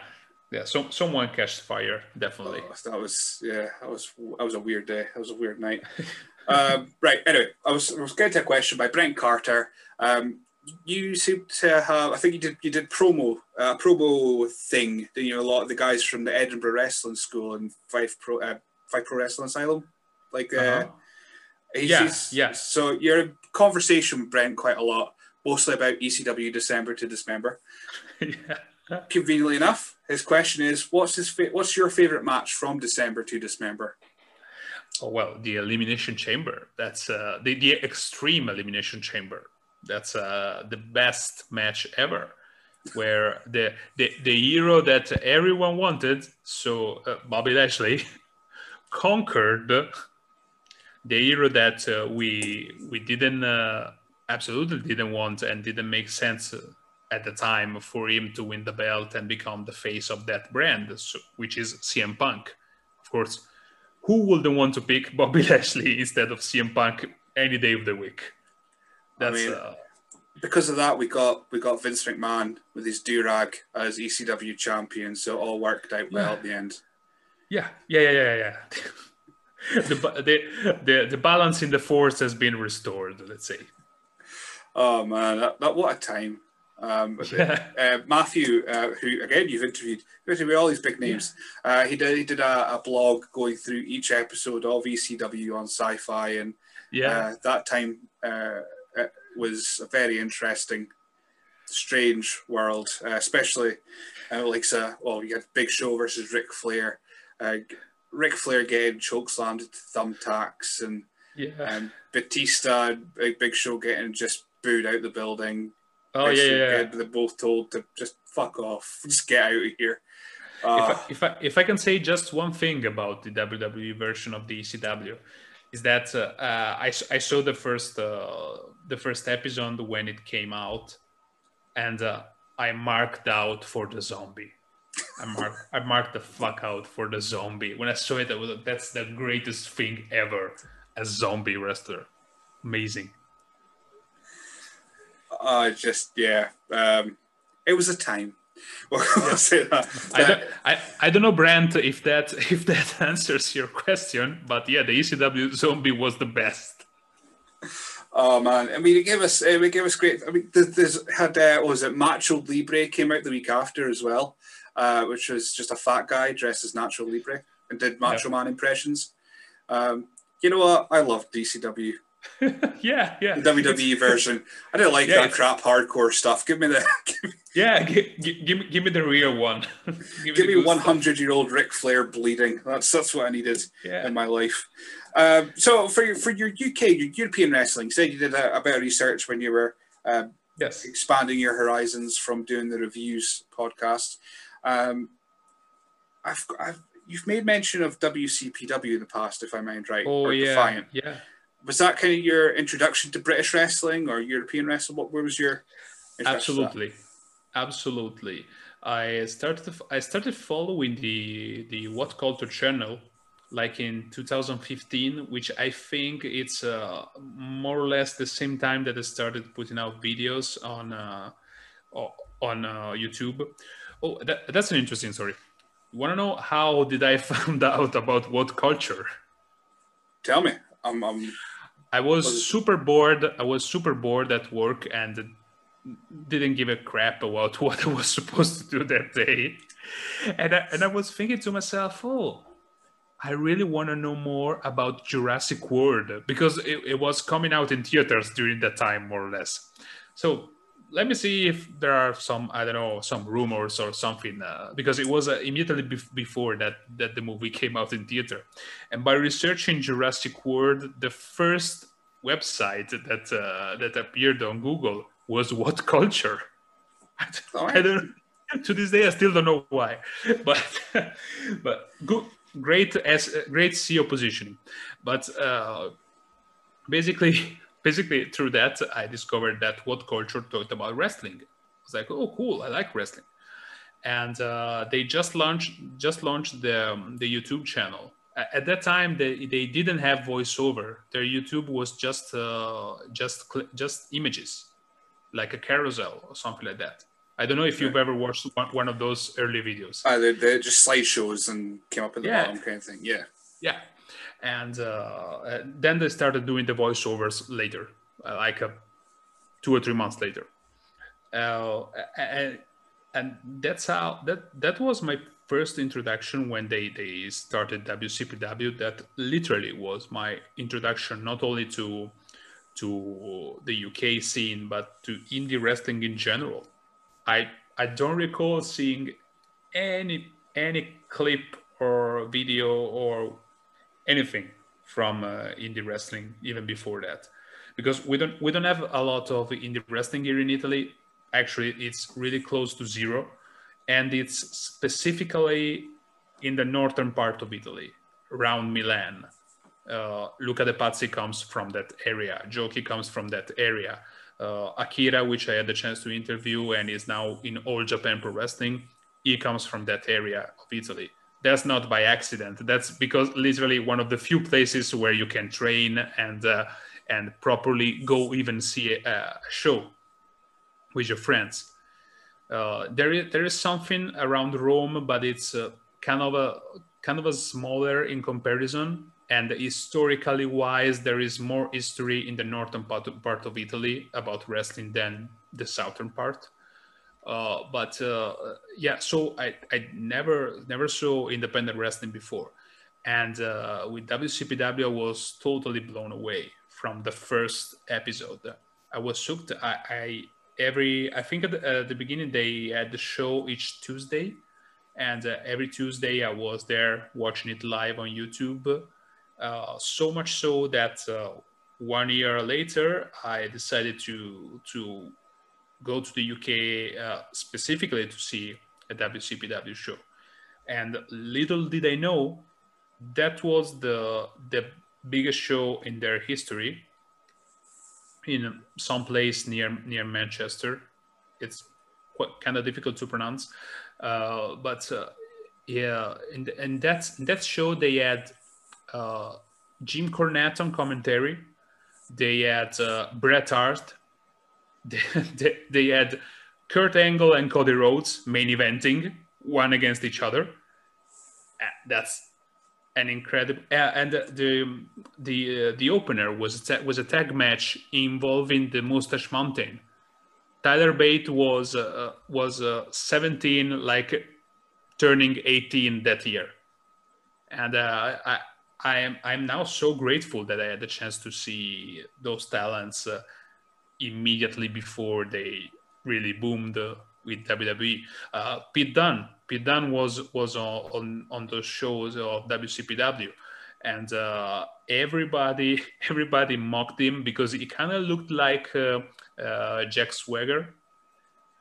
yeah. So someone catched fire, definitely. oh, that was yeah that was that was a weird day. That was a weird night. um, right. Anyway, I was I was getting to a question by Brent Carter. Um, you seem to have. I think you did. You did promo, uh, promo thing. You know, a lot of the guys from the Edinburgh Wrestling School and Fife Pro, uh, Fife Pro Wrestling Asylum, like uh, Uh-huh. he's- Yeah, he's- yeah. So you're in conversation with Brent quite a lot, mostly about ECW December to Dismember. yeah. Conveniently enough, his question is, "What's his fa- What's your favorite match from December to Dismember?" Oh well, the elimination chamber. That's uh, the the extreme elimination chamber. That's uh, the best match ever, where the the the hero that everyone wanted, so uh, Bobby Lashley, conquered the hero that uh, we we didn't uh, absolutely didn't want and didn't make sense at the time for him to win the belt and become the face of that brand, which is CM Punk, of course who wouldn't want to pick Bobby Lashley instead of CM Punk any day of the week? That's mean- uh, because of that, we got we got Vince McMahon with his do rag as ECW champion, so it all worked out well at the end. yeah, yeah, yeah, yeah, yeah. the, the the the balance in the force has been restored. Let's say. Oh man, that, that what a time! Um, Yeah. uh, Matthew, uh, who again you've interviewed, you've all these big names. Uh, he did he did a, a blog going through each episode of ECW on Sci-Fi, and Yeah, uh, that time uh, it was a very interesting, strange world, uh, especially uh, like so. Well, you had Big Show versus Ric Flair. Uh, Ric Flair getting chokeslammed with thumbtacks, and yeah. um, Batista Big Show getting just booed out the building. Oh yeah, yeah. yeah. They're both told to just fuck off, just get out of here. if, Uh, I, if I if I can say just one thing about the WWE version of the ECW, is that uh, uh, I, I saw the first uh, the first episode when it came out, and uh, I marked out for the zombie. I marked I marked the fuck out for the zombie when I saw it. I was, that's the greatest thing ever, a zombie wrestler, amazing. Uh, just yeah, um, it was a time. Say that. I don't, I, I don't know, Brent, if that if that answers your question, but yeah, the ECW zombie was the best. Oh man, I mean, it gave us it gave us great. I mean, th- there's had uh, what was it Macho Libre came out the week after as well, uh, which was just a fat guy dressed as Nacho Libre and did Macho Man impressions. Um, you know what? I love DCW yeah, yeah, the WWE version. I don't like Yeah, that crap hardcore stuff. Give me the yeah. Give, give, me, give me the real one. give the me one hundred year old Ric Flair bleeding. That's that's what I needed. Yeah, in my life. Um, so for your, for your UK, your European wrestling, said you did a, a bit of research when you were um, yes, expanding your horizons from doing the reviews podcast. Um, I've, I've you've made mention of WCPW in the past, if I mind right. oh or yeah, Defiant. yeah. Was that kind of your introduction to British wrestling or European wrestling? What where was your introduction to that? Absolutely, absolutely. I started I started following the the What Culture channel like in 2015, which I think it's uh, more or less the same time that I started putting out videos on uh, on uh, YouTube. Oh, that, that's an interesting story. You want to know how did I found out about What Culture? Tell me. I'm, I'm I was super bored. I was super bored at work and didn't give a crap about what I was supposed to do that day. And I, and I was thinking to myself, oh, I really want to know more about Jurassic World because it, it was coming out in theaters during that time, more or less. So let me see if there are some, I don't know, some rumors or something, uh, because it was uh, immediately bef- before that, that the movie came out in theater. And by researching Jurassic World, the first website that uh, that appeared on Google was What Culture. I don't- I don't. To this day, I still don't know why, but but good, great as great SEO positioning. But uh, basically, basically through that I discovered that what culture talked about wrestling. I was like, oh, cool, I like wrestling, and uh, they just launched just launched the um, the YouTube channel. At that time, they, they didn't have voiceover. Their YouTube was just uh, just just images, like a carousel or something like that. I don't know if you've ever watched one, of those early videos. Uh, they're, they're just slideshows and came up in the yeah. bottom kind of thing. Yeah. Yeah. And uh, then they started doing the voiceovers later, uh, like a, two or three months later. Uh, and, and that's how that that was my first introduction when they they started WCPW. That literally was my introduction, not only to to the UK scene, but to indie wrestling in general I I don't recall seeing any any clip or video or anything from uh, indie wrestling even before that. Because we don't we don't have a lot of indie wrestling here in Italy. Actually it's really close to zero. And it's specifically in the northern part of Italy around Milan. Uh, Luca De Pazzi comes from that area. Joki comes from that area. Uh, Akira, which I had the chance to interview and is now in All Japan Pro Wrestling, he comes from that area of Italy. That's not by accident. That's because literally one of the few places where you can train and uh, and properly go even see a, a show with your friends. Uh, there is there is something around Rome, but it's uh, kind of a kind of a smaller in comparison and historically wise there is more history in the northern part of, part of italy about wrestling than the southern part uh, but uh, yeah so I, I never never saw independent wrestling before. And uh, with wcpw i was totally blown away from the first episode. I was shocked i, I every i think at the, the, beginning they had the show each tuesday. And uh, every tuesday i was there watching it live on youtube. Uh, so much so that one year later, I decided to to go to the UK uh, specifically to see a WCPW show. And little did I know that was the the biggest show in their history in some place near near Manchester. It's quite kind of difficult to pronounce, uh, but uh, yeah, and in that in that show they had uh, Jim Cornette on commentary. They had uh, Bret Hart. They, they, had Kurt Angle and Cody Rhodes main eventing one against each other. Uh, that's an incredible. Uh, and the the uh, the opener was a was a tag match involving the Moustache Mountain. Tyler Bate was uh, was 17, like turning 18 that year, and I I am I'm now so grateful that I had the chance to see those talents uh, immediately before they really boomed with WWE. Uh, Pete Dunne, Pete Dunne was was on on, on those shows of WCPW, and uh, everybody everybody mocked him because he kind of looked like uh, uh, Jack Swagger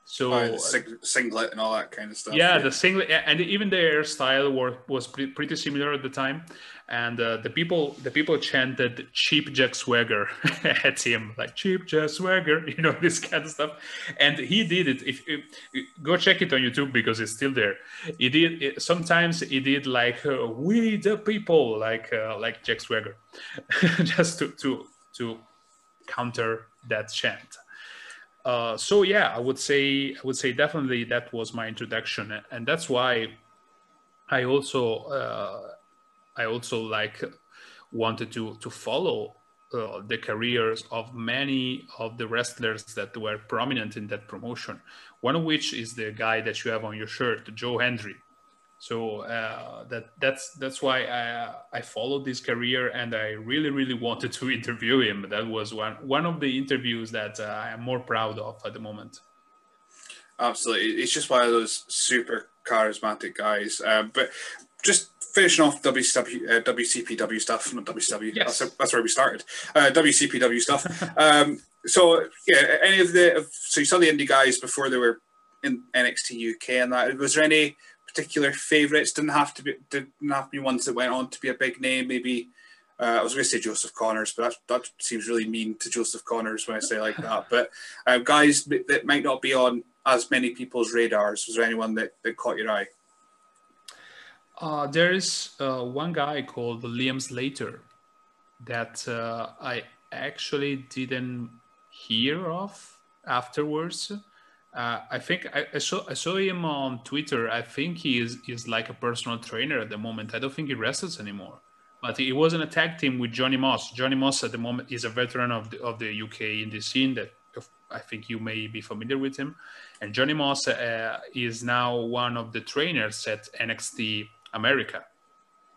so oh, sing- singlet and all that kind of stuff. Yeah, yeah. the singlet and even the hairstyle were, was pre- pretty similar at the time, and uh, the people the people chanted "cheap Jack Swagger" at him, like "cheap Jack Swagger," you know this kind of stuff. And he did it. If, if go check it on YouTube because it's still there. He did it, sometimes he did like uh, "We the people," like uh, like Jack Swagger, just to to to counter that chant. Uh, so yeah, I would say I would say definitely that was my introduction, and that's why I also uh, I also like wanted to to follow uh, the careers of many of the wrestlers that were prominent in that promotion. One of which is the guy that you have on your shirt, Joe Hendry. So uh, that that's that's why I I followed this career and I really really wanted to interview him. That was one one of the interviews that uh, I am more proud of at the moment. Absolutely, it's just one of those super charismatic guys. Uh, but just finishing off WCW, uh, WCPW stuff, not WCW. Yes. That's, that's where we started. Uh, WCPW stuff. um, so yeah, any of the so you saw the indie guys before they were in NXT UK and that. Was there any particular favourites. Didn't have to be didn't have to be ones that went on to be a big name. Maybe Uh, I was going to say Joseph Conners, but that, that seems really mean to Joseph Conners when I say like that. But uh, guys that might not be on as many people's radars. Was there anyone that, that caught your eye? Uh, there is uh, one guy called Liam Slater that uh, I actually didn't hear of afterwards. Uh, I think I, I, saw I saw him on Twitter. I think he is is like a personal trainer at the moment. I don't think he wrestles anymore. But he was in a tag team with Johnny Moss. Johnny Moss at the moment is a veteran of the, of the UK in the scene that I think you may be familiar with him. And Johnny Moss uh, is now one of the trainers at NXT America.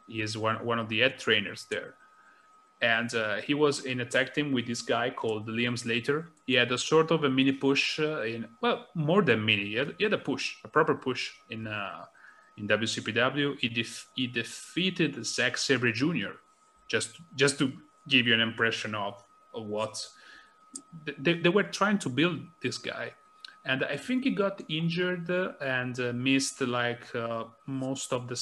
He is one, one of the head trainers there. And uh, he was in a tag team with this guy called Liam Slater. He had a sort of a mini push uh, in, well, more than mini. He had, he had a push, a proper push in uh, in WCPW. He, def- he defeated Zack Sabre Jr. Just just to give you an impression of, of what they, they were trying to build this guy and I think he got injured and uh, missed like uh, most of the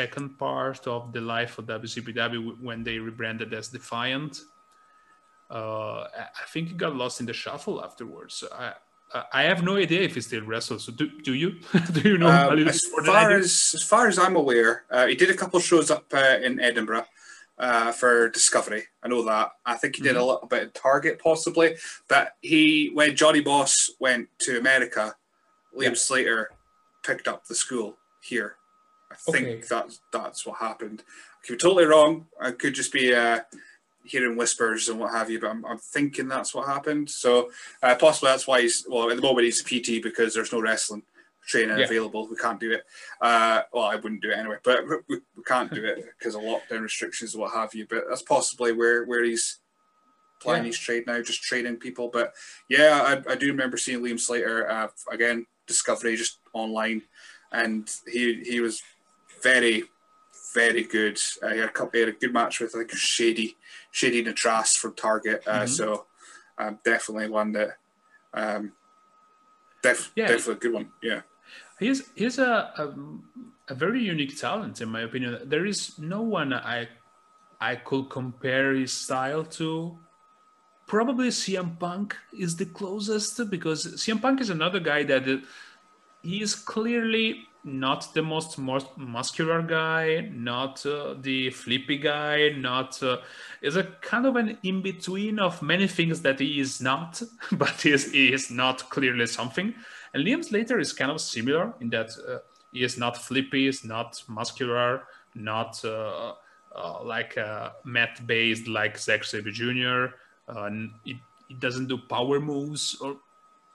second part of the life of WCPW when they rebranded as Defiant. Uh, I think he got lost in the shuffle afterwards. I, I have no idea if he still wrestles. So do, do you? do you know um, as far as as far as I'm aware, uh, he did a couple shows up uh, in Edinburgh uh, for Discovery. I know that. I think he did mm-hmm. a little bit of Target possibly, but he when Johnny Moss went to America, Liam yeah. Slater picked up the school here. I think okay. that's that's what happened. I could be totally wrong. I could just be uh, hearing whispers and what have you, but I'm, I'm thinking that's what happened. So uh, possibly that's why he's well at the moment he's a PT because there's no wrestling training yeah. available. We can't do it. Uh, well, I wouldn't do it anyway, but we, we can't do it because of lockdown restrictions and what have you. But that's possibly where where he's playing yeah. his trade now, just training people. But yeah, I, I do remember seeing Liam Slater uh, again, Discovery, just online, and he he was very very good. Uh, he, had a couple, had a good match with like Shady Shady Natras from Target. Uh, mm-hmm. So um, definitely one that um, def, yeah. definitely a good one. Yeah. He's he's a, a, a very unique talent in my opinion. There is no one I I could compare his style to. Probably CM Punk is the closest because CM Punk is another guy that uh, he is clearly not the most, muscular guy, not uh, the flippy guy, not uh, is a kind of an in between of many things that he is not, but he is, he is not clearly something. And Liam Slater is kind of similar in that uh, he is not flippy, is not muscular, not uh, uh, like a mat based like Zack Sabre Jr. Uh, it, it, doesn't do power moves, or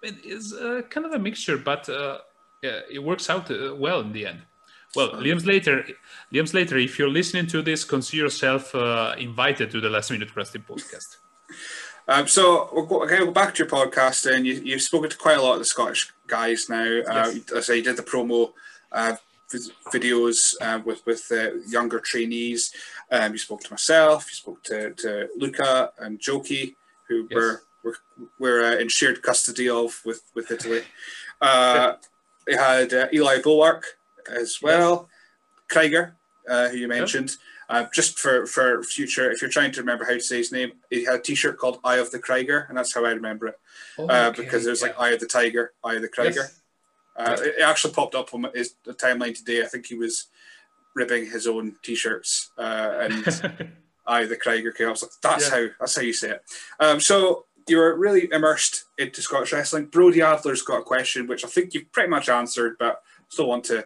it is uh, kind of a mixture, but uh, it works out well in the end. Well, Liam Slater, Liam Slater, if you're listening to this, consider yourself invited to the Last Minute Wrestling podcast. Um, so we'll go, okay, go back to your podcast, and you, you've spoken to quite a lot of the Scottish guys now. Uh, yes. Uh, I say you did the promo uh, videos uh, with with uh, younger trainees. Um, you spoke to myself. You spoke to, to Luca and Joki, who yes. were were, were uh, in shared custody of with with Italy. Uh, they had Eli Bulwark as well, yes. Krieger, who you mentioned. Uh, just for, for future, if you're trying to remember how to say his name, he had a T-shirt called "Eye of the Krieger," and that's how I remember it. Oh, uh, okay, because there's yeah. like "Eye of the Tiger," "Eye of the Krieger." Yes. Uh, it actually popped up on his timeline today. I think he was ripping his own T-shirts uh, and "Eye of the Krieger." I was like, "That's yeah. how that's how you say it." Um, so you're really immersed into Scottish wrestling. Brody Adler's got a question, which I think you've pretty much answered, but still want to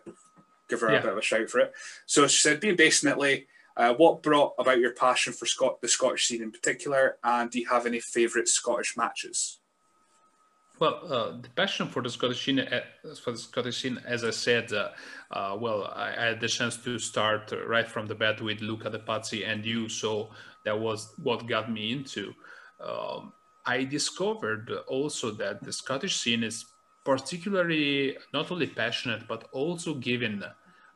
give her yeah. a bit of a shout for it. So she said, being based in Italy, uh, what brought about your passion for Scot- the Scottish scene in particular, and do you have any favourite Scottish matches? Well, uh, the passion for the Scottish scene, uh, for the Scottish scene, as I said, uh, uh well, I, I, had the chance to start right from the bat with Luca De Pazzi and you, so that was what got me into. Um, I discovered also that the Scottish scene is particularly not only passionate but also given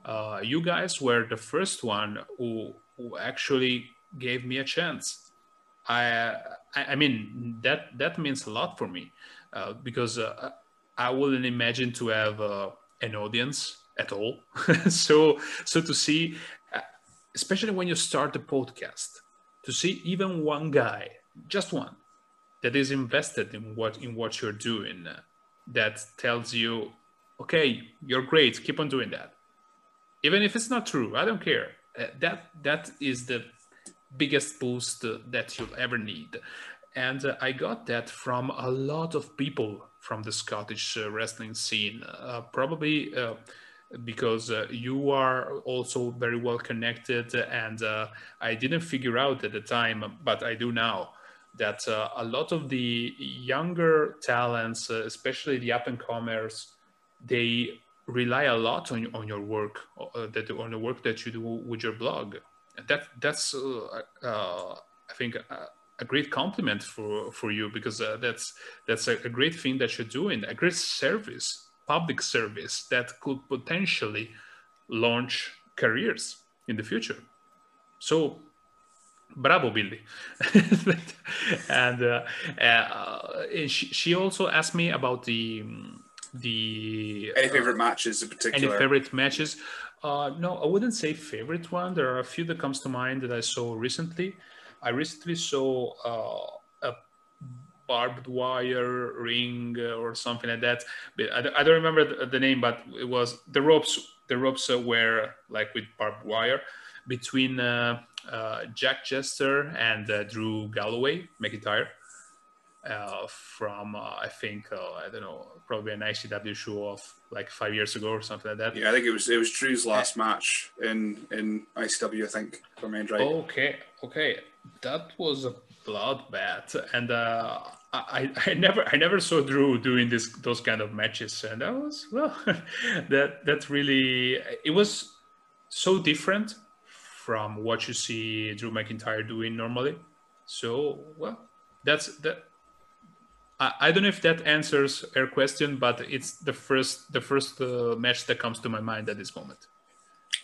uh, you guys were the first one who, who actually gave me a chance. I, I, mean that that means a lot for me uh, because uh, I wouldn't imagine to have uh, an audience at all. so so to see, uh, especially when you start a podcast, to see even one guy, just one, that is invested in what in what you're doing, uh, that tells you, okay, you're great, keep on doing that, even if it's not true. I don't care. Uh, that that is the biggest boost uh, that you'll ever need, and uh, I got that from a lot of people from the Scottish wrestling scene. Probably because you are also very well connected and i didn't figure out at the time but i do now that uh, a lot of the younger talents uh, especially the up and comers they rely a lot on, on your work uh, that on the work that you do with your blog And that that's uh, i think a great compliment for for you because that's that's a great thing that you're doing a great service public service that could potentially launch careers in the future. So, bravo, Billy. and uh, uh, she, she also asked me about the the any favorite uh, matches in particular. Any favorite matches? Uh, no, I wouldn't say favorite one. There are a few that comes to mind that I saw recently. I recently saw uh, barbed wire ring uh, or something like that. I, I don't remember the, name, but it was the ropes. The ropes were like with barbed wire between uh, uh, Jack Jester and uh, Drew Galloway McIntyre. Uh, from uh, I think I don't know probably an ICW show of like five years ago or something like that. Yeah, I think it was it was Drew's last match in in ICW. I think if I remember right. Okay, okay, that was a bloodbath, and I, I never I never saw Drew doing this those kind of matches, and that was well, that that really it was so different from what you see Drew McIntyre doing normally. So well, that's that. I, I don't know if that answers her question, but it's the first the first uh, match that comes to my mind at this moment.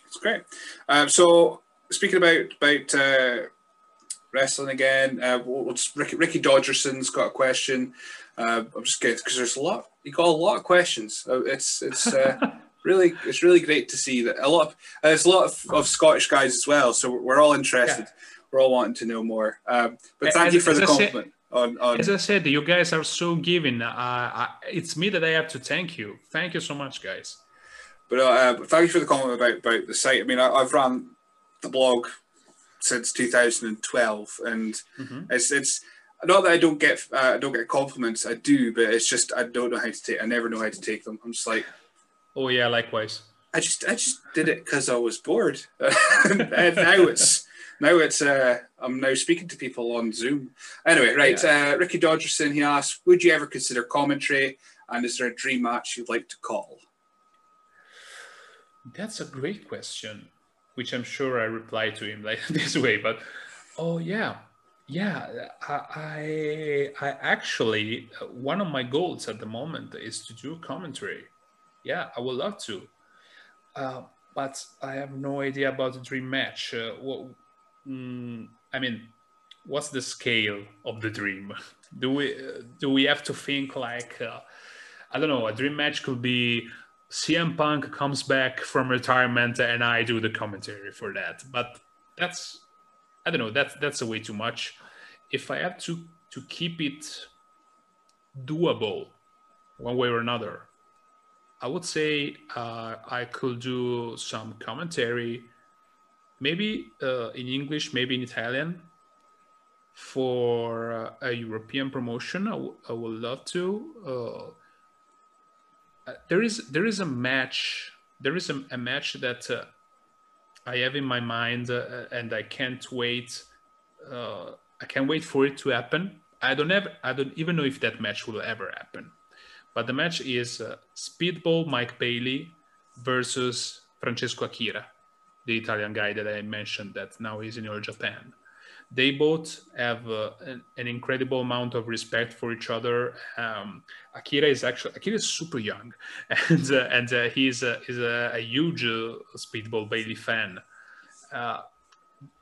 That's great. Um, so speaking about about uh, wrestling again. Uh, we'll Ricky, Ricky Dodgerson's got a question. Uh, I'm just getting because there's a lot. You got a lot of questions. Uh, it's it's uh, really it's really great to see that a lot. Of, uh, there's a lot of, of Scottish guys as well. So we're all interested. Yeah. We're all wanting to know more. Um, but thank as, you for the compliment. On, on, as I said, you guys are so giving. Uh, I, it's me that I have to thank you. Thank you so much, guys. But uh, thank you for the comment about about the site. I mean, I, I've run the blog since 2012, and mm-hmm. it's it's not that I don't get uh, I don't get compliments. I do, but it's just I don't know how to take. I never know how to take them. I'm just like, oh yeah, likewise. I just I just did it because I was bored, and now it's now it's uh, I'm now speaking to people on Zoom. Anyway, right, yeah. uh, Ricky Dodgerson he asked, would you ever consider commentary, and is there a dream match you'd like to call? That's a great question which I'm sure I replied to him like this way. But oh yeah, yeah, I I actually one of my goals at the moment is to do commentary. Yeah, I would love to, uh, but I have no idea about the dream match. Uh, what, mm, I mean, what's the scale of the dream? Do we do we have to think like uh, I don't know? A dream match could be CM Punk comes back from retirement and I do the commentary for that. But that's I don't know, that's that's a way too much. If I have to to keep it doable one way or another, I would say uh, I could do some commentary, maybe uh, in English, maybe in Italian, for uh, a European promotion. I, would love to. Uh, uh, there is there is a match there is a, a match that uh, I have in my mind and I can't wait I can't wait for it to happen. I don't ever I don't even know if that match will ever happen. But the match is uh, Speedball Mike Bailey versus Francesco Akira, the Italian guy that I mentioned that now is in All Japan they both have uh, an, an, incredible amount of respect for each other. Um, Akira is actually Akira is super young, and uh, and uh, he's a, is a, a huge uh, Speedball Bailey fan. Uh,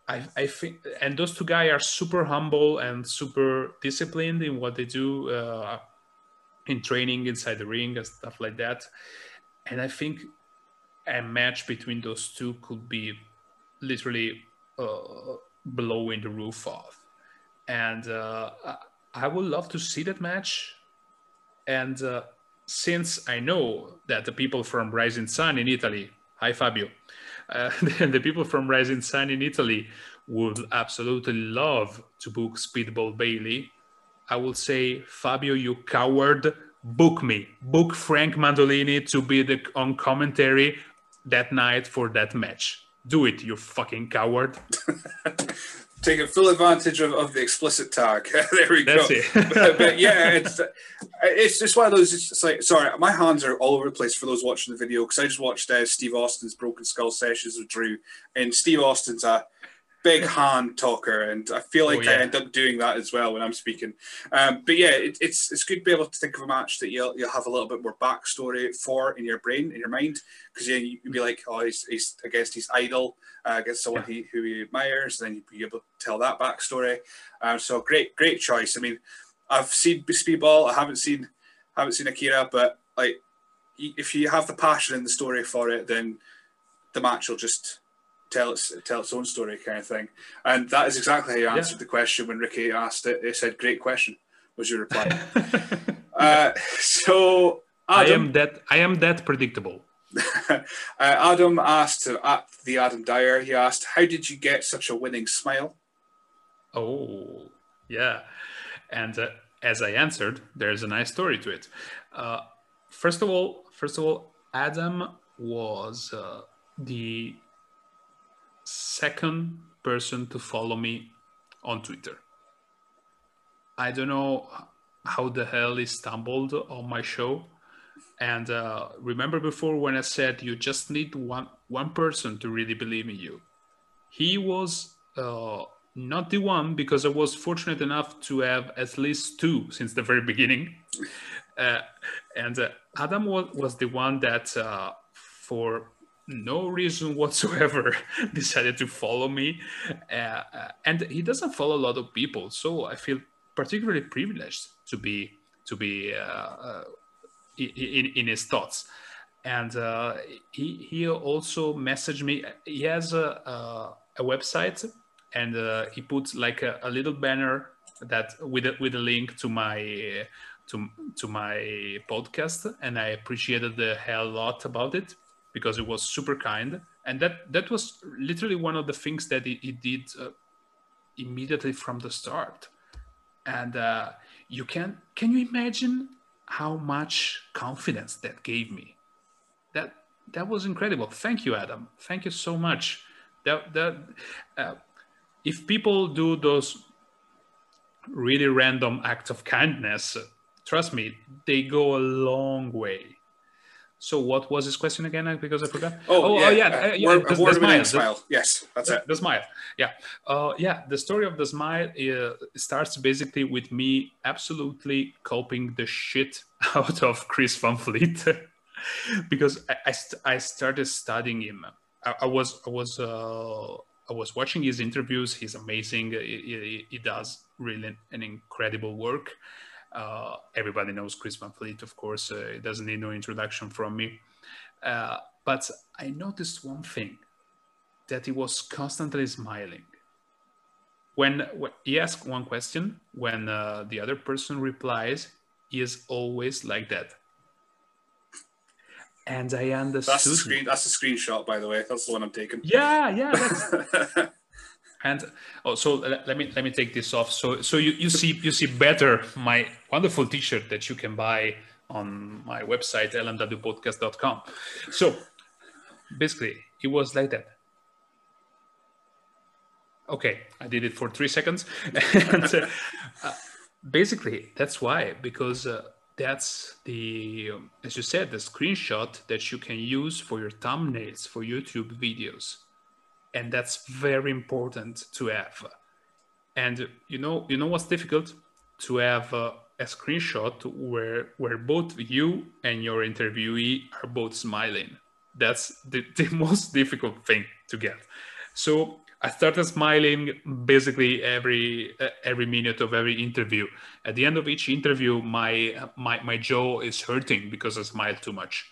I, I think, and those two guys are super humble and super disciplined in what they do uh, in training inside the ring and stuff like that. And I think a match between those two could be literally blowing the roof off. And uh, I would love to see that match. And uh, since I know that the people from Rising Sun in Italy, hi Fabio, uh, the people from Rising Sun in Italy would absolutely love to book Speedball Bailey. I will say, Fabio, you coward, book me, book Frank Mandolini to be the on commentary that night for that match. Do it, you fucking coward. Taking full advantage of, of the explicit tag. there we That's go. it. but, but yeah, it's it's just one of those. It's like sorry, my hands are all over the place for those watching the video because I just watched uh, Steve Austin's Broken Skull sessions with Drew, and Steve Austin's a big hand talker, and I feel like Oh, yeah. I end up doing that as well when I'm speaking. Um, but yeah, it, it's it's good to be able to think of a match that you'll you'll have a little bit more backstory for in your brain, in your mind, because you, you'd be like, oh, he's, he's against his idol, uh, against someone he, who he admires, then you'd be able to tell that backstory. Um, so great, great choice. I mean, I've seen Speedball, I haven't seen haven't seen Akira, but like if you have the passion in the story for it, then the match will just tell its tell its own story, kind of thing. And that is exactly how you answered the question when Ricky asked it. He said, "Great question," was your reply. uh, so I am that I am that predictable. uh, Adam asked at the Adam Dyer. He asked, "How did you get such a winning smile?" Oh, yeah. And uh, as I answered, there's a nice story to it. Uh, first of all, first of all, Adam was uh, the second person to follow me on Twitter. I don't know how the hell he stumbled on my show. And uh, remember before when I said you just need one one person to really believe in you. He was uh, not the one because I was fortunate enough to have at least two since the very beginning. Uh, and uh, Adam was, was the one that, uh, for no reason whatsoever, decided to follow me. Uh, uh, and he doesn't follow a lot of people, so I feel particularly privileged to be to be uh, uh, in, in, his thoughts. And uh, he he also messaged me. He has a a, a website, and uh, he put like a, a little banner that with a, with a link to my to to my podcast, and I appreciated the hell lot about it because it was super kind. And that that was literally one of the things that he, he did uh, immediately from the start. And uh, you can can you imagine how much confidence that gave me? That that was incredible. Thank you, Adam. Thank you so much. That that uh, if people do those really random acts of kindness, trust me, they go a long way. So what was his question again? Because I forgot. Oh, yeah, yeah, uh, uh, yeah, word- the- the smile. Yes, that's the, it. the smile yeah uh, yeah the story of the smile uh, starts basically with me absolutely coping the shit out of chris van Vliet because I, I, st- I started studying him i, I was i was uh, i was watching his interviews he's amazing he, he, he does really an incredible work uh, everybody knows chris van vliet of course uh, it doesn't need no introduction from me uh, but i noticed one thing that he was constantly smiling. When, when he asks one question, when uh, the other person replies, he is always like that. And I understood. That's a, screen. That's the screenshot, by the way. That's the one I'm taking. Yeah, yeah. And oh, so let, me let me take this off. So so you, you see you see better my wonderful T-shirt that you can buy on my website lmwpodcast.com. So basically, it was like that. Okay, I did it for three seconds, and uh, basically that's why because uh, that's the as you said the screenshot that you can use for your thumbnails for YouTube videos, and that's very important to have. And you know you know what's difficult to have uh, a screenshot where where both you and your interviewee are both smiling. That's the, the most difficult thing to get. So I started smiling basically every uh, every minute of every interview. At the end of each interview, my my my jaw is hurting because I smile too much.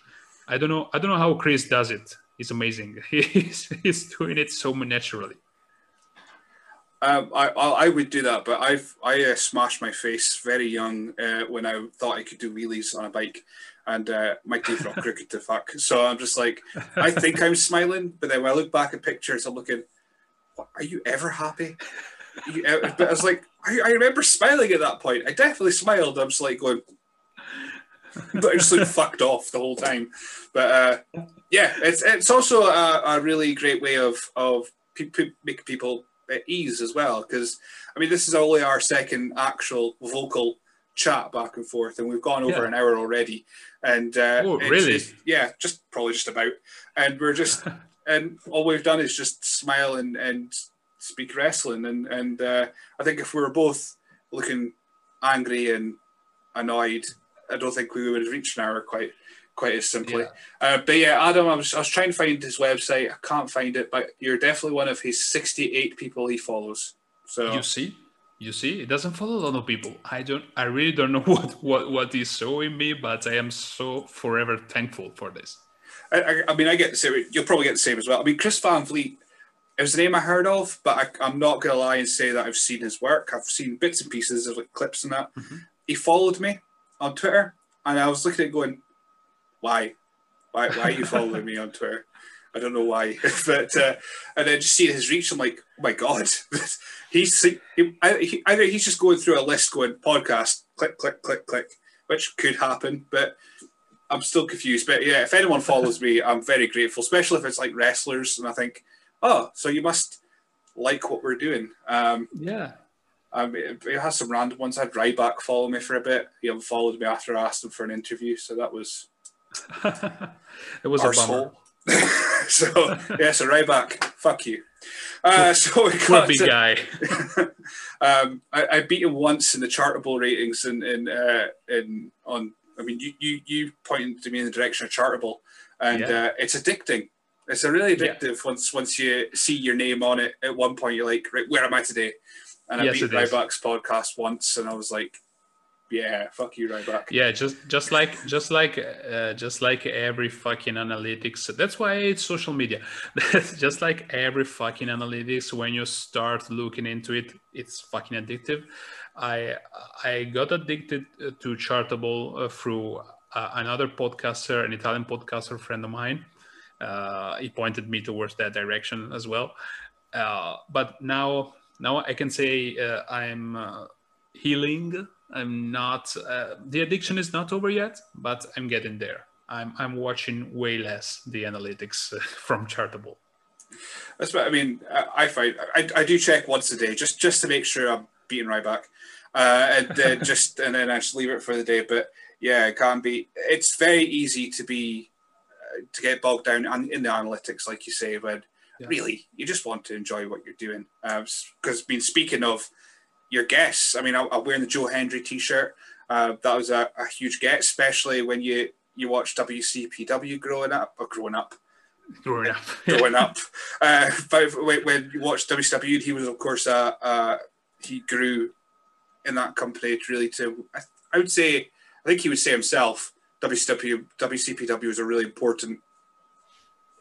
I don't know I don't know how Chris does it. It's amazing. He's he's doing it so naturally. Um, I, I I would do that, but I've I uh, smashed my face very young uh, when I thought I could do wheelies on a bike, and uh, my teeth are crooked to fuck. So I'm just like, I think I'm smiling, but then when I look back at pictures, I'm looking, "What, are you ever happy? You, uh, but I was like, I, I remember smiling at that point. I definitely smiled. I'm just like going, but I just looked fucked off the whole time. But uh, yeah, it's it's also a, a really great way of of pe- pe- making people at ease as well. Because I mean, this is only our second actual vocal chat back and forth, and we've gone over Yeah. an hour already. And uh, Oh, really? yeah, just probably just about. And we're just and all we've done is just smile and and speak wrestling. And and uh, I think if we were both looking angry and annoyed, I don't think we would have reached an hour quite quite as simply. Yeah. Uh, but yeah, Adam, I was, I was trying to find his website. I can't find it, but you're definitely one of his 68 people he follows. So You see, you see, it doesn't follow a lot of people. I don't, I really don't know what what what is showing me, but I am so forever thankful for this. I, I, I mean, I get the same. You'll probably get the same as well. I mean, Chris Van Vliet. It was a name I heard of, but I, I'm not gonna lie and say that I've seen his work. I've seen bits and pieces of like clips and that. Mhm. He followed me on Twitter, and I was looking at going, "Why? Why? Why are you following me on Twitter? I don't know why." but uh, and then just seeing his reach, I'm like, "Oh my god!" he's he, he, either he's just going through a list, going podcast, click, click, click, click, which could happen, but I'm still confused. But yeah, if anyone follows me, I'm very grateful, especially if it's like wrestlers. And I think, oh, so you must like what we're doing. Um, Yeah, Mean, it, it has some random ones. I had Ryback follow me for a bit. He unfollowed me after I asked him for an interview. So that was it was a bummer. so yeah, so Ryback, fuck you. Uh, so we got to- guy. um, I, I beat him once in the chartable ratings in in, uh, in on. I mean, you, you you pointed to me in the direction of chartable, and Yeah. uh, it's addicting. It's a really Yeah. addictive once once you see your name on it. At one point, you're like, right, where am I today? And I Yes, beat. Ryback's podcast once, and I was like, yeah, fuck you, Ryback. Yeah, just just like just like uh, just like every fucking analytics. That's why it's social media. That's just like every fucking analytics, when you start looking into it, it's fucking addictive. I I got addicted uh, to Chartable uh, through uh, another podcaster, an Italian podcaster friend of mine. Uh, he pointed me towards that direction as well. Uh, but now now I can say uh, I'm uh, healing. I'm not. Uh, the addiction is not over yet, but I'm getting there. I'm I'm watching way less the analytics uh, from Chartable. That's what I mean. I, I find I, I do check once a day just just to make sure I'm beating Ryback, uh, and then just and then I just leave it for the day. But yeah, it can be. It's very easy to be uh, to get bogged down in the analytics, like you say, when Yeah. really you just want to enjoy what you're doing. Because I mean, speaking of your guests, I mean, I, I'm wearing the Joe Hendry T-shirt. Uh, that was a, a huge get, especially when you you watch WCPW growing up or growing up Growing up, growing up. Uh, but when, when you watched WCW, he was of course uh, uh, he grew in that company to really to I, I would say I think he would say himself WCW WCPW was a really important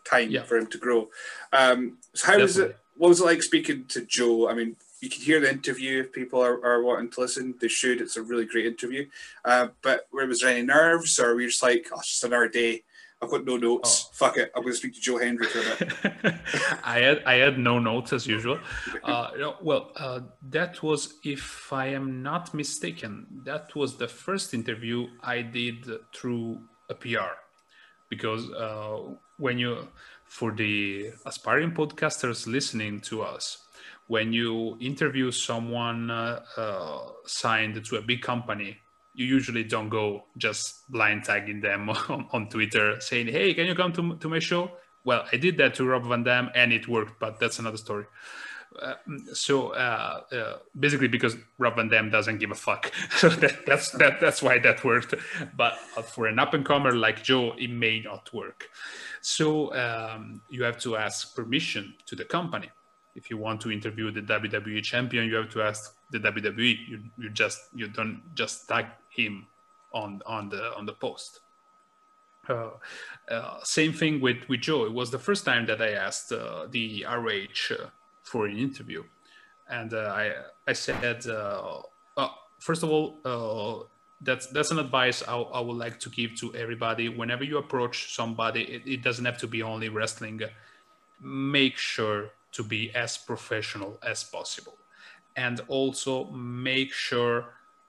time Yeah. for him to grow. Um, so how was it? What was it like speaking to Joe? I mean, you can hear the interview if people are, are wanting to listen. They should. It's a really great interview. Uh, but where was there any nerves, or were you just like, oh, it's just another day? I've got no notes. Fuck it. I'm going to speak to Joe Hendry for a bit. I had I had no notes as usual. Uh, no, well, uh, that was, if I am not mistaken, that was the first interview I did through a PR, because uh, when you for the aspiring podcasters listening to us, when you interview someone uh, uh, signed to a big company, you usually don't go just blind tagging them on, on Twitter saying, "Hey, can you come to, to my show?" Well, I did that to Rob Van Dam and it worked, but that's another story. Uh, so uh, uh, basically, because Rob Van Dam doesn't give a fuck, so that, that's that, that's why that worked. But uh, for an up and comer like Joe, it may not work. So um, you have to ask permission to the company. If you want to interview the WWE champion, you have to ask the WWE. You, you just you don't just tag him on on the on the post. Uh, uh, same thing with with Joe. It was the first time that I asked uh, the ROH uh, for an interview. and uh, I I said uh, first of all uh, that's that's an advice I, I, would like to give to everybody. Whenever you approach somebody, it, it doesn't have to be only wrestling. Make sure to be as professional as possible, and also make sure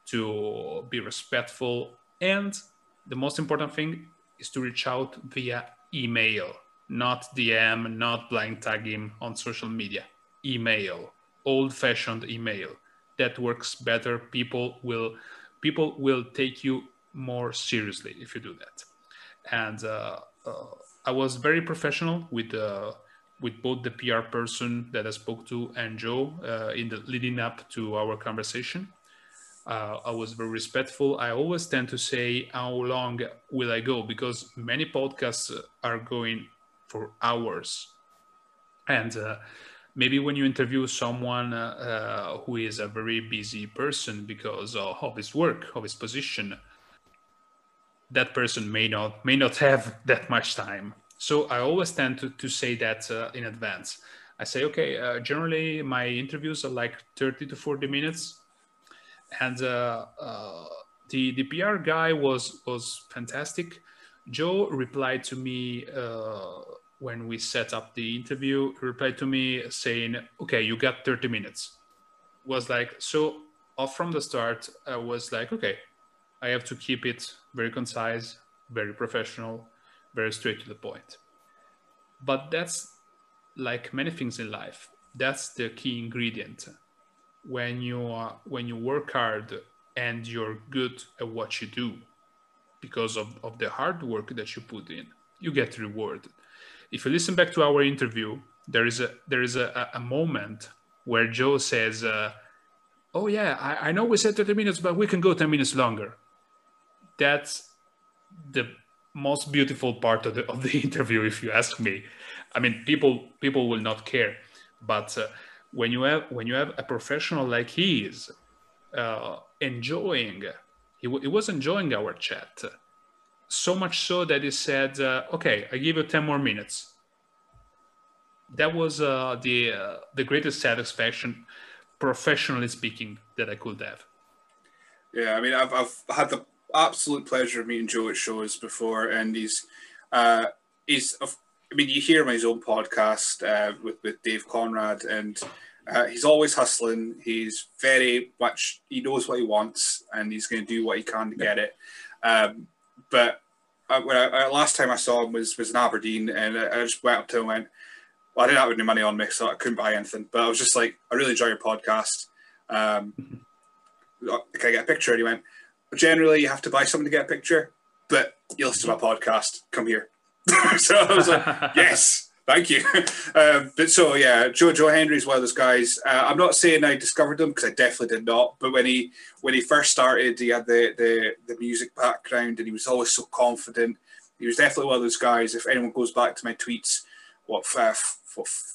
to be respectful. And the most important thing is to reach out via email, not DM, not blind tag him on social media. Email, old-fashioned email. That works better. People will people will take you more seriously if you do that. And uh, uh, I was very professional with uh, with both the PR person that I spoke to and Joe uh, in the leading up to our conversation. Uh, I was very respectful. I always tend to say, "How long will I go?" Because many podcasts are going for hours, and uh, maybe when you interview someone uh, who is a very busy person because of his work, of his position, that person may not may not have that much time. So I always tend to, to say that uh, in advance. I say, okay, uh, generally my interviews are like 30 to 40 minutes and uh, uh, the the PR guy was was fantastic. Joe replied to me uh, when we set up the interview. He replied to me saying, "Okay, you got 30 minutes." Was like so. Off from the start, I was like, "Okay, I have to keep it very concise, very professional, very straight to the point." But that's like many things in life. That's the key ingredient when you when you work hard and you're good at what you do because of, of the hard work that you put in you get rewarded if you listen back to our interview there is a there is a, a moment where joe says uh, oh yeah I, I know we said 30 minutes but we can go 10 minutes longer. That's the most beautiful part of the, of the interview if you ask me. I mean people people will not care but uh, when you have when you have a professional like he is uh, enjoying he, w- he was enjoying our chat so much so that he said uh, okay i give you 10 more minutes that was uh, the uh, the greatest satisfaction professionally speaking that i could have yeah i mean i've, I've had the absolute pleasure of meeting joe at shows before and he's uh, he's I mean, you hear him on his own podcast uh, with with Dave Conrad, and uh, he's always hustling. He's very much he knows what he wants, and he's going to do what he can to get it. Um, but uh, when I, uh, last time I saw him was was in Aberdeen, and I, I just went up to him and went, "Well, I didn't have any money on me, so I couldn't buy anything." But I was just like, "I really enjoy your podcast. Um, can I get a picture?" And he went, "Generally, you have to buy something to get a picture, but you listen to my podcast. Come here." so I was like, yes, thank you. Um, but so yeah, Joe Joe Hendry is one of those guys. Uh, I'm not saying I discovered him because I definitely did not. But when he when he first started, he had the, the the music background and he was always so confident. He was definitely one of those guys. If anyone goes back to my tweets, what f-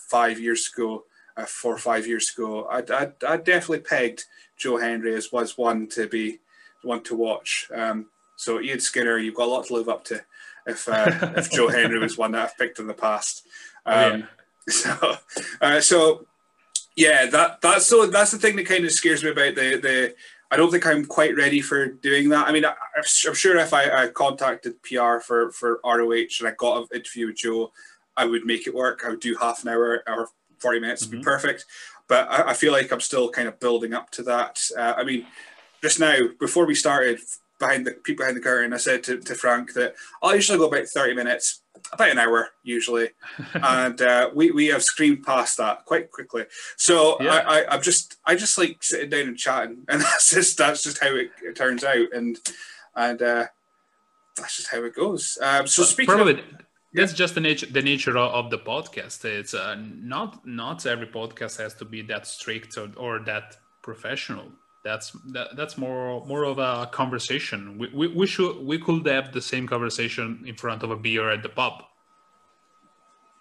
five years ago, uh, four or five years ago, I I I definitely pegged Joe Hendry as was one to be one to watch. Um, so Ian Skinner, you've got a lot to live up to if uh, if Joe Hendry was one that I've picked in the past. Um, oh, yeah. Um, so, uh, so yeah, that that's so that's the thing that kind of scares me about the the. I don't think I'm quite ready for doing that. I mean, I, am sure if I, I, contacted PR for for ROH and I got an interview with Joe, I would make it work. I would do half an hour or 40 minutes mm-hmm. would be perfect. But I, I, feel like I'm still kind of building up to that. Uh, I mean, just now before we started, behind the people behind the curtain, I said to, to Frank that I'll usually go about 30 minutes, about an hour usually. and uh, we, we have screamed past that quite quickly. So yeah. I, I, am just, I just like sitting down and chatting and that's just, that's just how it, it turns out. And, and uh, that's just how it goes. Um, so speaking Probably. of, that's just the nature the nature of the podcast it's uh, not not every podcast has to be that strict or, or that professional that's that, that's more more of a conversation. We, we, we should we could have the same conversation in front of a beer at the pub.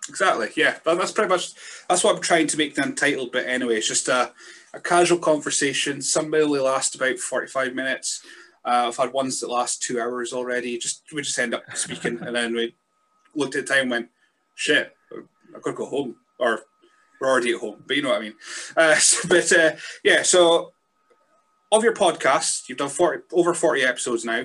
Exactly. Yeah, that's pretty much that's what I'm trying to make the untitled bit anyway. It's just a, a casual conversation. Some will last about 45 minutes. Uh, I've had ones that last two hours already. Just we just end up speaking, and then we looked at the time, and went, "Shit, got to go home," or we're already at home, but you know what I mean. Uh, but uh, yeah, so of your podcast, you've done 40, over 40 episodes now.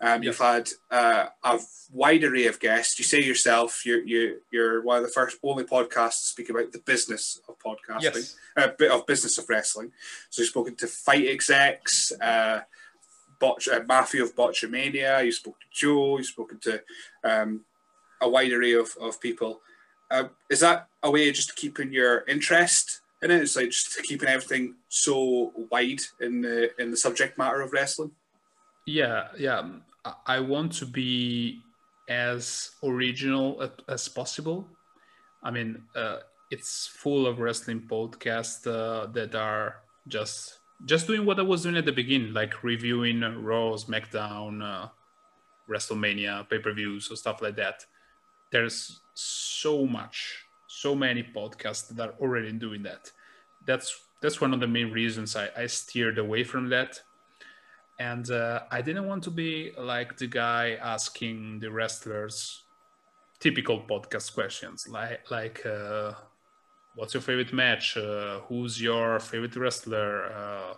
Um, You've had uh, a wide array of guests. You say yourself, you're, you, you're one of the first, only podcasts to speak about the business of podcasting, yes. uh, of business of wrestling. So you've spoken to FITE execs, uh, botch, uh, Maffew of Botchamania, you've spoken to Joe, you've spoken to um, a wide array of, of people. Uh, is that a way of just keeping your interest it? It's like just keeping everything so wide in the in the subject matter of wrestling. Yeah, yeah. I want to be as original as possible. I mean, uh, it's full of wrestling podcasts uh, that are just just doing what I was doing at the beginning, like reviewing Raw, SmackDown, uh, WrestleMania, pay per views, or stuff like that. There's so much, so many podcasts that are already doing that. That's that's one of the main reasons I, I steered away from that. And uh, I didn't want to be like the guy asking the wrestlers typical podcast questions, like like uh, what's your favorite match? Uh, who's your favorite wrestler? Uh,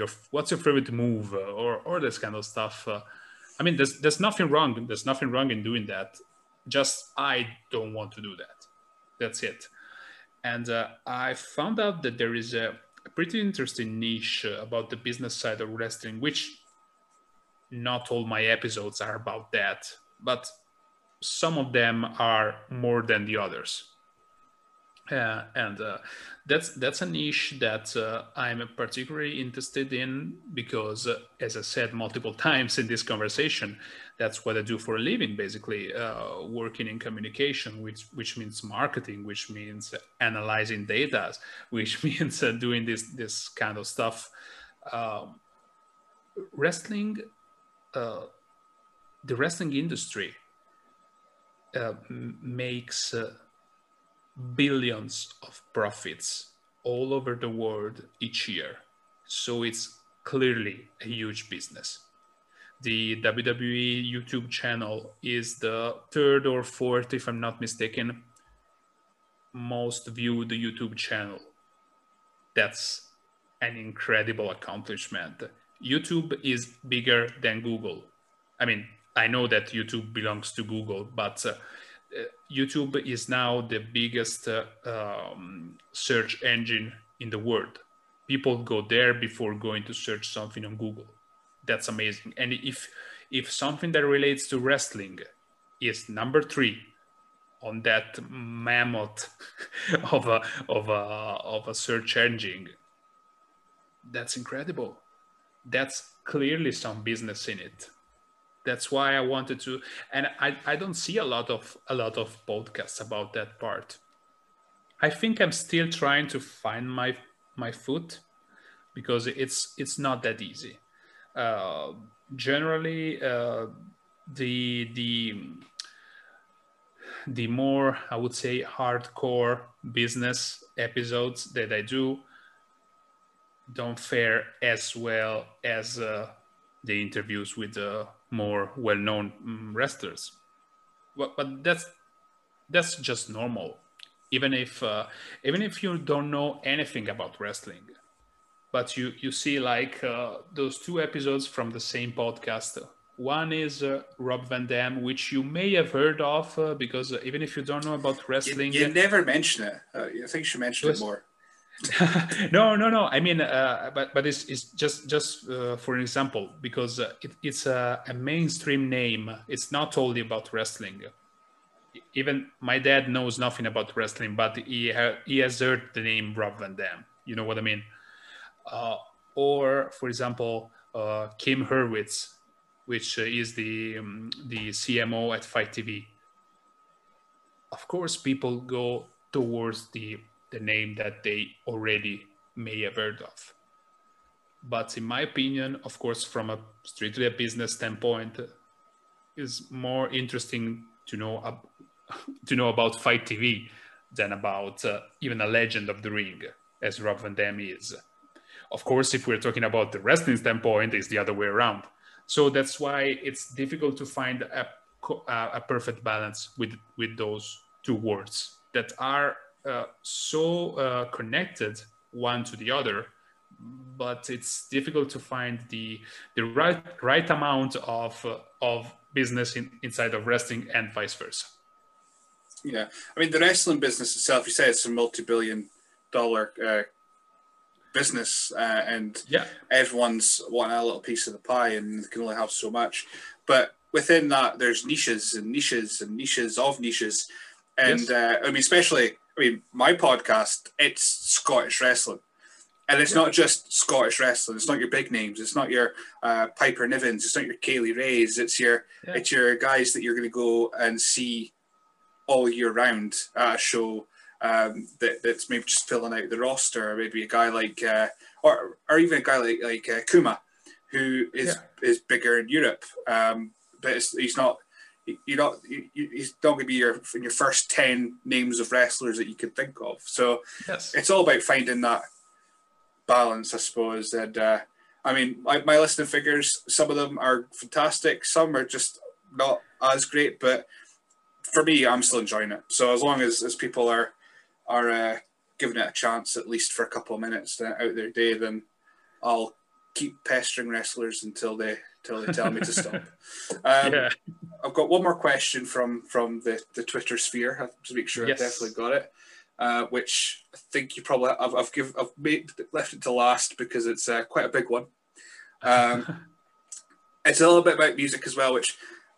your what's your favorite move? or or this kind of stuff. Uh, I mean, there's there's nothing wrong. There's nothing wrong in doing that. Just I don't want to do that. That's it. And uh, I found out that there is a, a pretty interesting niche about the business side of wrestling, which not all my episodes are about that, but some of them are more than the others. Uh, and uh, that's that's a niche that uh, I'm particularly interested in because, uh, as I said multiple times in this conversation, that's what I do for a living, basically uh, working in communication, which which means marketing, which means analyzing data, which means doing this this kind of stuff. Um, wrestling, the wrestling industry makes billions of profits all over the world each year. So it's clearly a huge business. The WWE YouTube channel is the third or fourth, if I'm not mistaken, most viewed YouTube channel. That's an incredible accomplishment. YouTube is bigger than Google. I mean, I know that YouTube belongs to Google, but uh, YouTube is now the biggest uh, um, search engine in the world. People go there before going to search something on Google. That's amazing. And if if something that relates to wrestling is number three on that mammoth of a of a of a search engine, that's incredible. That's clearly some business in it that's why I wanted to, and I, I don't see a lot of a lot of podcasts about that part. I think I'm still trying to find my my foot because it's it's not that easy. Uh, generally, uh, the the the more I would say hardcore business episodes that I do don't fare as well as uh, the interviews with the more well-known mm, wrestlers. But, but that's that's just normal. Even if uh, even if you don't know anything about wrestling, but you you see like uh, those two episodes from the same podcast. One is uh, Rob Van Dam, which you may have heard of uh, because uh, even if you don't know about wrestling, you, you never mention it. Uh, I think you should mention it, was, it more. no, no, no. I mean, uh, but but it's, it's just just uh, for an example because uh, it, it's a, a, mainstream name. It's not only about wrestling. Even my dad knows nothing about wrestling, but he ha- he has heard the name Rob Van Dam. You know what I mean? Uh, or for example, uh, Kim Hurwitz, which is the um, the CMO at FITE TV. Of course, people go towards the the name that they already may have heard of. But in my opinion, of course, from a strictly a business standpoint, is more interesting to know uh, to know about FITE TV than about uh, even a legend of the ring, as Rob Van Dam is. Of course, if we're talking about the wrestling standpoint, it's the other way around. So that's why it's difficult to find a, a perfect balance with with those two words that are uh, so uh, connected one to the other but it's difficult to find the the right right amount of uh, of business in, inside of wrestling and vice versa. Yeah. I mean the wrestling business itself you say it's a multi-billion dollar uh, business uh, and yeah. everyone's wanting a little piece of the pie and can only have so much. But within that there's niches and niches and niches of niches. And Yes. uh, i mean especially i mean my podcast it's scottish wrestling and it's not just Scottish wrestling. It's not your big names. It's not your uh, Piper Nivens. It's not your Kay Lee Rays. It's your Yeah. it's your guys that you're going to go and see all year round at a show um, that, that's maybe just filling out the roster. Or maybe a guy like uh, or or even a guy like like uh, Kuma, who is is bigger in Europe, um, but it's, he's not. You're not. You, you- he's not going to be your in your first ten names of wrestlers that you could think of. So yes it's all about finding that balance, I suppose. And uh, I mean, my, my listening figures, some of them are fantastic, some are just not as great, but for me, I'm still enjoying it. So as long as, as people are are uh, giving it a chance, at least for a couple of minutes uh, out of their day, then I'll keep pestering wrestlers until they until they tell me to stop. Um, yeah I've got one more question from from the, the Twitter sphere. I have to make sure Yes. I definitely got it. Uh, which I think you probably I've I've, give, I've made, left it to last because it's uh, quite a big one. Um, it's a little bit about music as well, which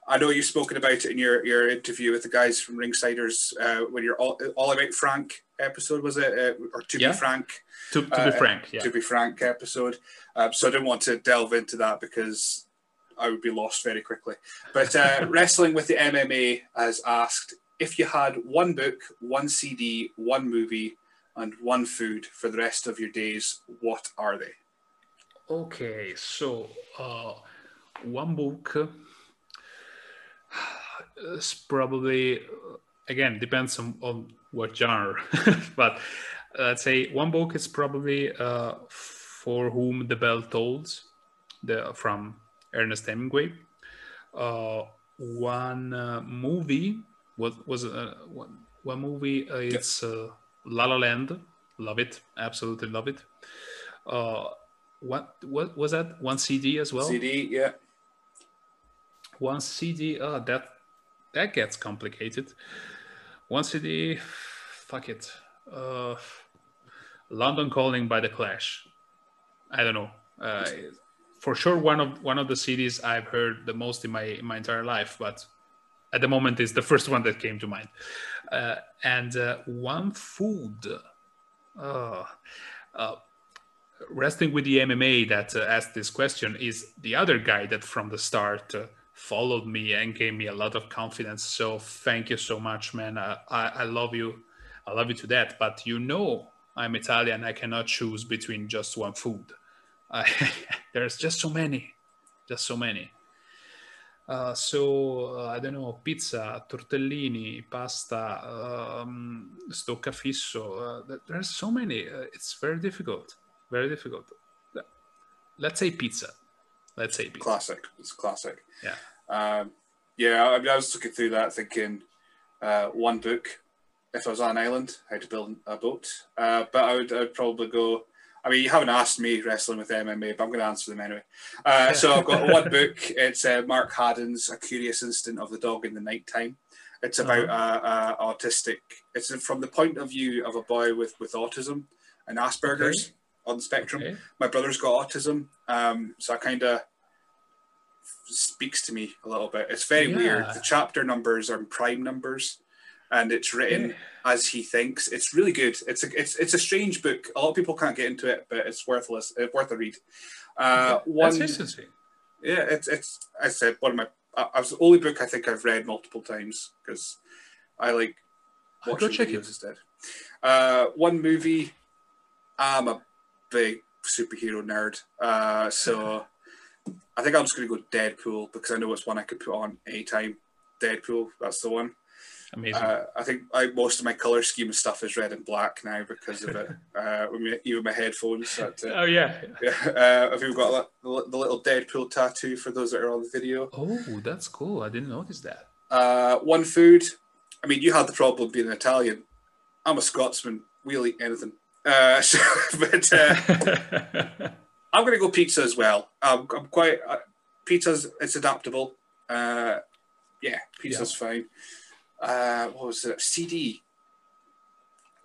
I know you've spoken about it in your, your interview with the guys from Ringsiders uh, when you're all, all about Frank episode was it uh, or to Yeah. be frank to, to uh, be frank yeah to be frank episode. Um, so I didn't want to delve into that because I would be lost very quickly. But uh, Wrestling with the MMA has asked if you had one book, one CD, one movie, and one food for the rest of your days, what are they? Okay, so uh, one book is probably again depends on, on what genre, but let's say one book is probably uh, for whom the bell tolls, the from Ernest Hemingway. Uh, one uh, movie what was uh, one, one movie uh, it's uh, La La Land. Love it, absolutely love it. Uh, what what was that? One CD as well. CD, yeah. One CD. Oh, that that gets complicated. One CD. Fuck it. Uh, London Calling by the Clash. I don't know. Uh, for sure, one of one of the cities I've heard the most in my in my entire life, but at the moment is the first one that came to mind. Uh, and uh, one food. Uh, uh, wrestling with the MMA that uh, asked this question is the other guy that from the start uh, followed me and gave me a lot of confidence. So thank you so much, man. I, I love you. I love you to that. But you know, I'm Italian. I cannot choose between just one food. I, there's just so many, just so many. Uh, so uh, I don't know, pizza, tortellini, pasta, um, stoccafisso. Uh, th- there's so many. Uh, it's very difficult. Very difficult. Let's say pizza. Let's say pizza. Classic. It's classic. Yeah. Um, yeah, I, I was looking through that thinking uh, one book, if I was on an island, how to build a boat. Uh, but I would, I would probably go. I mean, you haven't asked me wrestling with MMA, but I'm going to answer them anyway. Uh, so I've got one book. It's uh, Mark Haddon's A Curious Incident of the Dog in the Nighttime. It's about uh, uh, autistic. It's from the point of view of a boy with, with autism and Asperger's on the spectrum. Okay. My brother's got autism, um, so I kind of speaks to me a little bit. It's very Yeah. weird. The chapter numbers are prime numbers, and it's written Yeah. as he thinks. It's really good. It's a it's it's a strange book. A lot of people can't get into it, but it's worthless. It's worth a read. Uh, one, yeah, it's it's. I said one of my. Uh, it's the only book I think I've read multiple times because I like I'll watching go check videos it. instead. Uh, one movie. I'm a big superhero nerd, uh, so I think I'm just going to go Deadpool because I know it's one I could put on anytime. Deadpool, that's the one. Amazing. Uh, I think I, most of my color scheme and stuff is red and black now because of it. uh, with my, even my headphones. That, uh, oh yeah. yeah, uh, you got the, the little Deadpool tattoo for those that are on the video? Oh, that's cool. I didn't notice that. Uh, one food. I mean, you had the problem being an Italian. I'm a Scotsman. We'll eat anything. Uh, so, but uh, I'm going to go pizza as well. I'm, I'm quite uh, pizza's it's adaptable. Uh, yeah, pizza's fine. Uh, what was it? CD.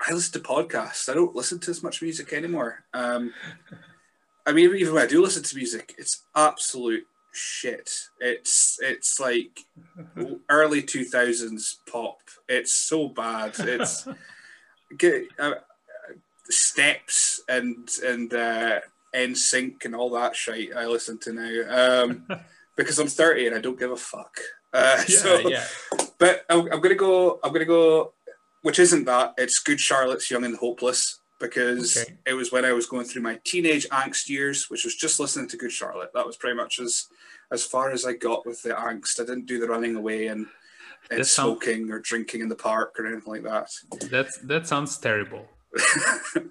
I listen to podcasts. I don't listen to as much music anymore. Um, I mean, even when I do listen to music, it's absolute shit. It's it's like early two thousands pop. It's so bad. It's get uh, steps and and uh, NSYNC and all that shit. I listen to now um, because I'm thirty and I don't give a fuck. Uh, yeah, so, yeah. but I'm, I'm gonna go. I'm gonna go. Which isn't that? It's Good Charlotte's Young and Hopeless because Okay. it was when I was going through my teenage angst years, which was just listening to Good Charlotte. That was pretty much as as far as I got with the angst. I didn't do the running away and, and smoking or drinking in the park or anything like that. That that sounds terrible.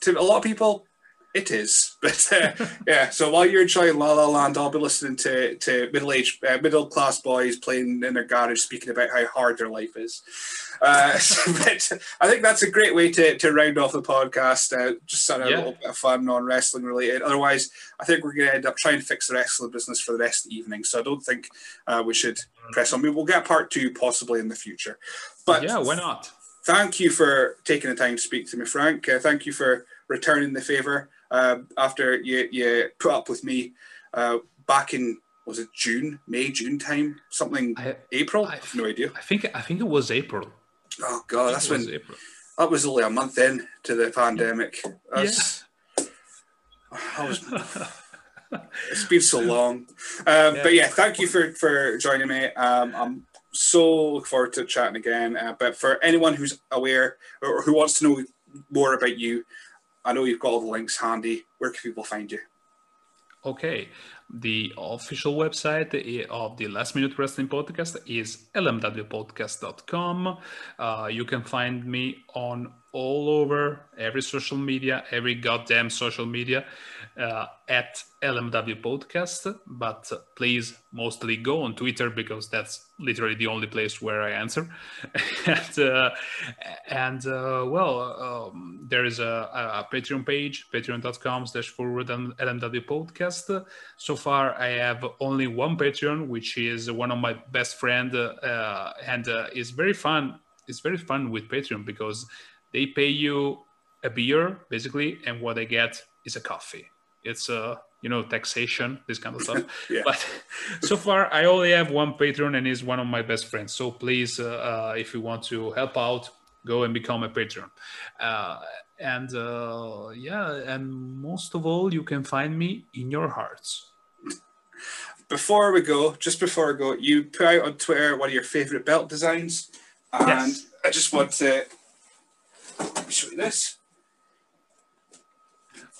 To a lot of people, it is. But uh, yeah, so while you're enjoying La La Land, I'll be listening to to middle aged, uh, middle class boys playing in their garage, speaking about how hard their life is. Uh, so, but I think that's a great way to, to round off the podcast. Uh, just sort of Yeah. a little bit of fun, non wrestling related. Otherwise, I think we're going to end up trying to fix the wrestling business for the rest of the evening. So I don't think uh, we should press on. We will get part two possibly in the future. But yeah, why not? thank you for taking the time to speak to me, Frank. Uh, thank you for returning the favor uh, after you, you put up with me uh, back in was it June, May, June time, something I, April. I- I have no idea. I think I think it was April. Oh god, that's when April. that was only a month in to the pandemic. That's, I was, it's been so long. Um, Yeah. But yeah, thank you for for joining me. Um, I'm so look forward to chatting again. Uh, but for anyone who's aware or who wants to know more about you, I know you've got all the links handy. Where can people find you? Okay, the official website of the Last Minute Wrestling Podcast is lmwpodcast.com. Uh, you can find me on all over every social media, every goddamn social media uh, at LMW Podcast. But please mostly go on Twitter because that's literally the only place where I answer. and uh, and uh, well, um, there is a, a Patreon page, patreon.com slash forward and LMW podcast. So far, I have only one Patreon, which is one of my best friend, uh, and uh, it's very fun. It's very fun with Patreon because they pay you a beer basically, and what they get is a coffee. It's a you know taxation, this kind of stuff. Yeah. But so far, I only have one patron, and he's one of my best friends. So please, uh, uh, if you want to help out, go and become a patron. Uh, and uh, yeah, and most of all, you can find me in your hearts. Before we go, just before we go, you put out on Twitter one of your favorite belt designs, and Yes. I just want to let me show you this.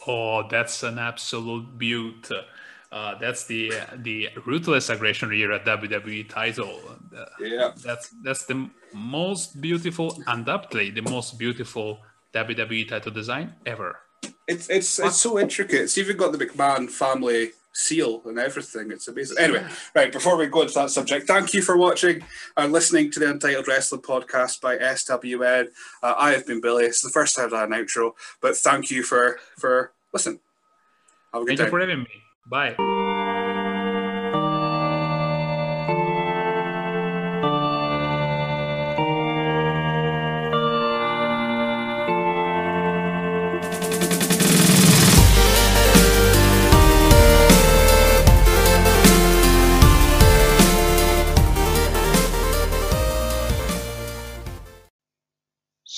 Oh, that's an absolute beaut. Uh, that's the the ruthless aggression here at WWE title. Yeah. that's that's the most beautiful, undoubtedly the most beautiful WWE title design ever. It's it's it's so intricate. It's even got the McMahon family seal and everything. It's amazing. Anyway, right before we go into that subject, thank you for watching and listening to the Untitled Wrestling podcast by SWN. Uh, I have been Billy. It's the first time I've done an outro, but thank you for for listening. Have a good Thank you for having me. Bye.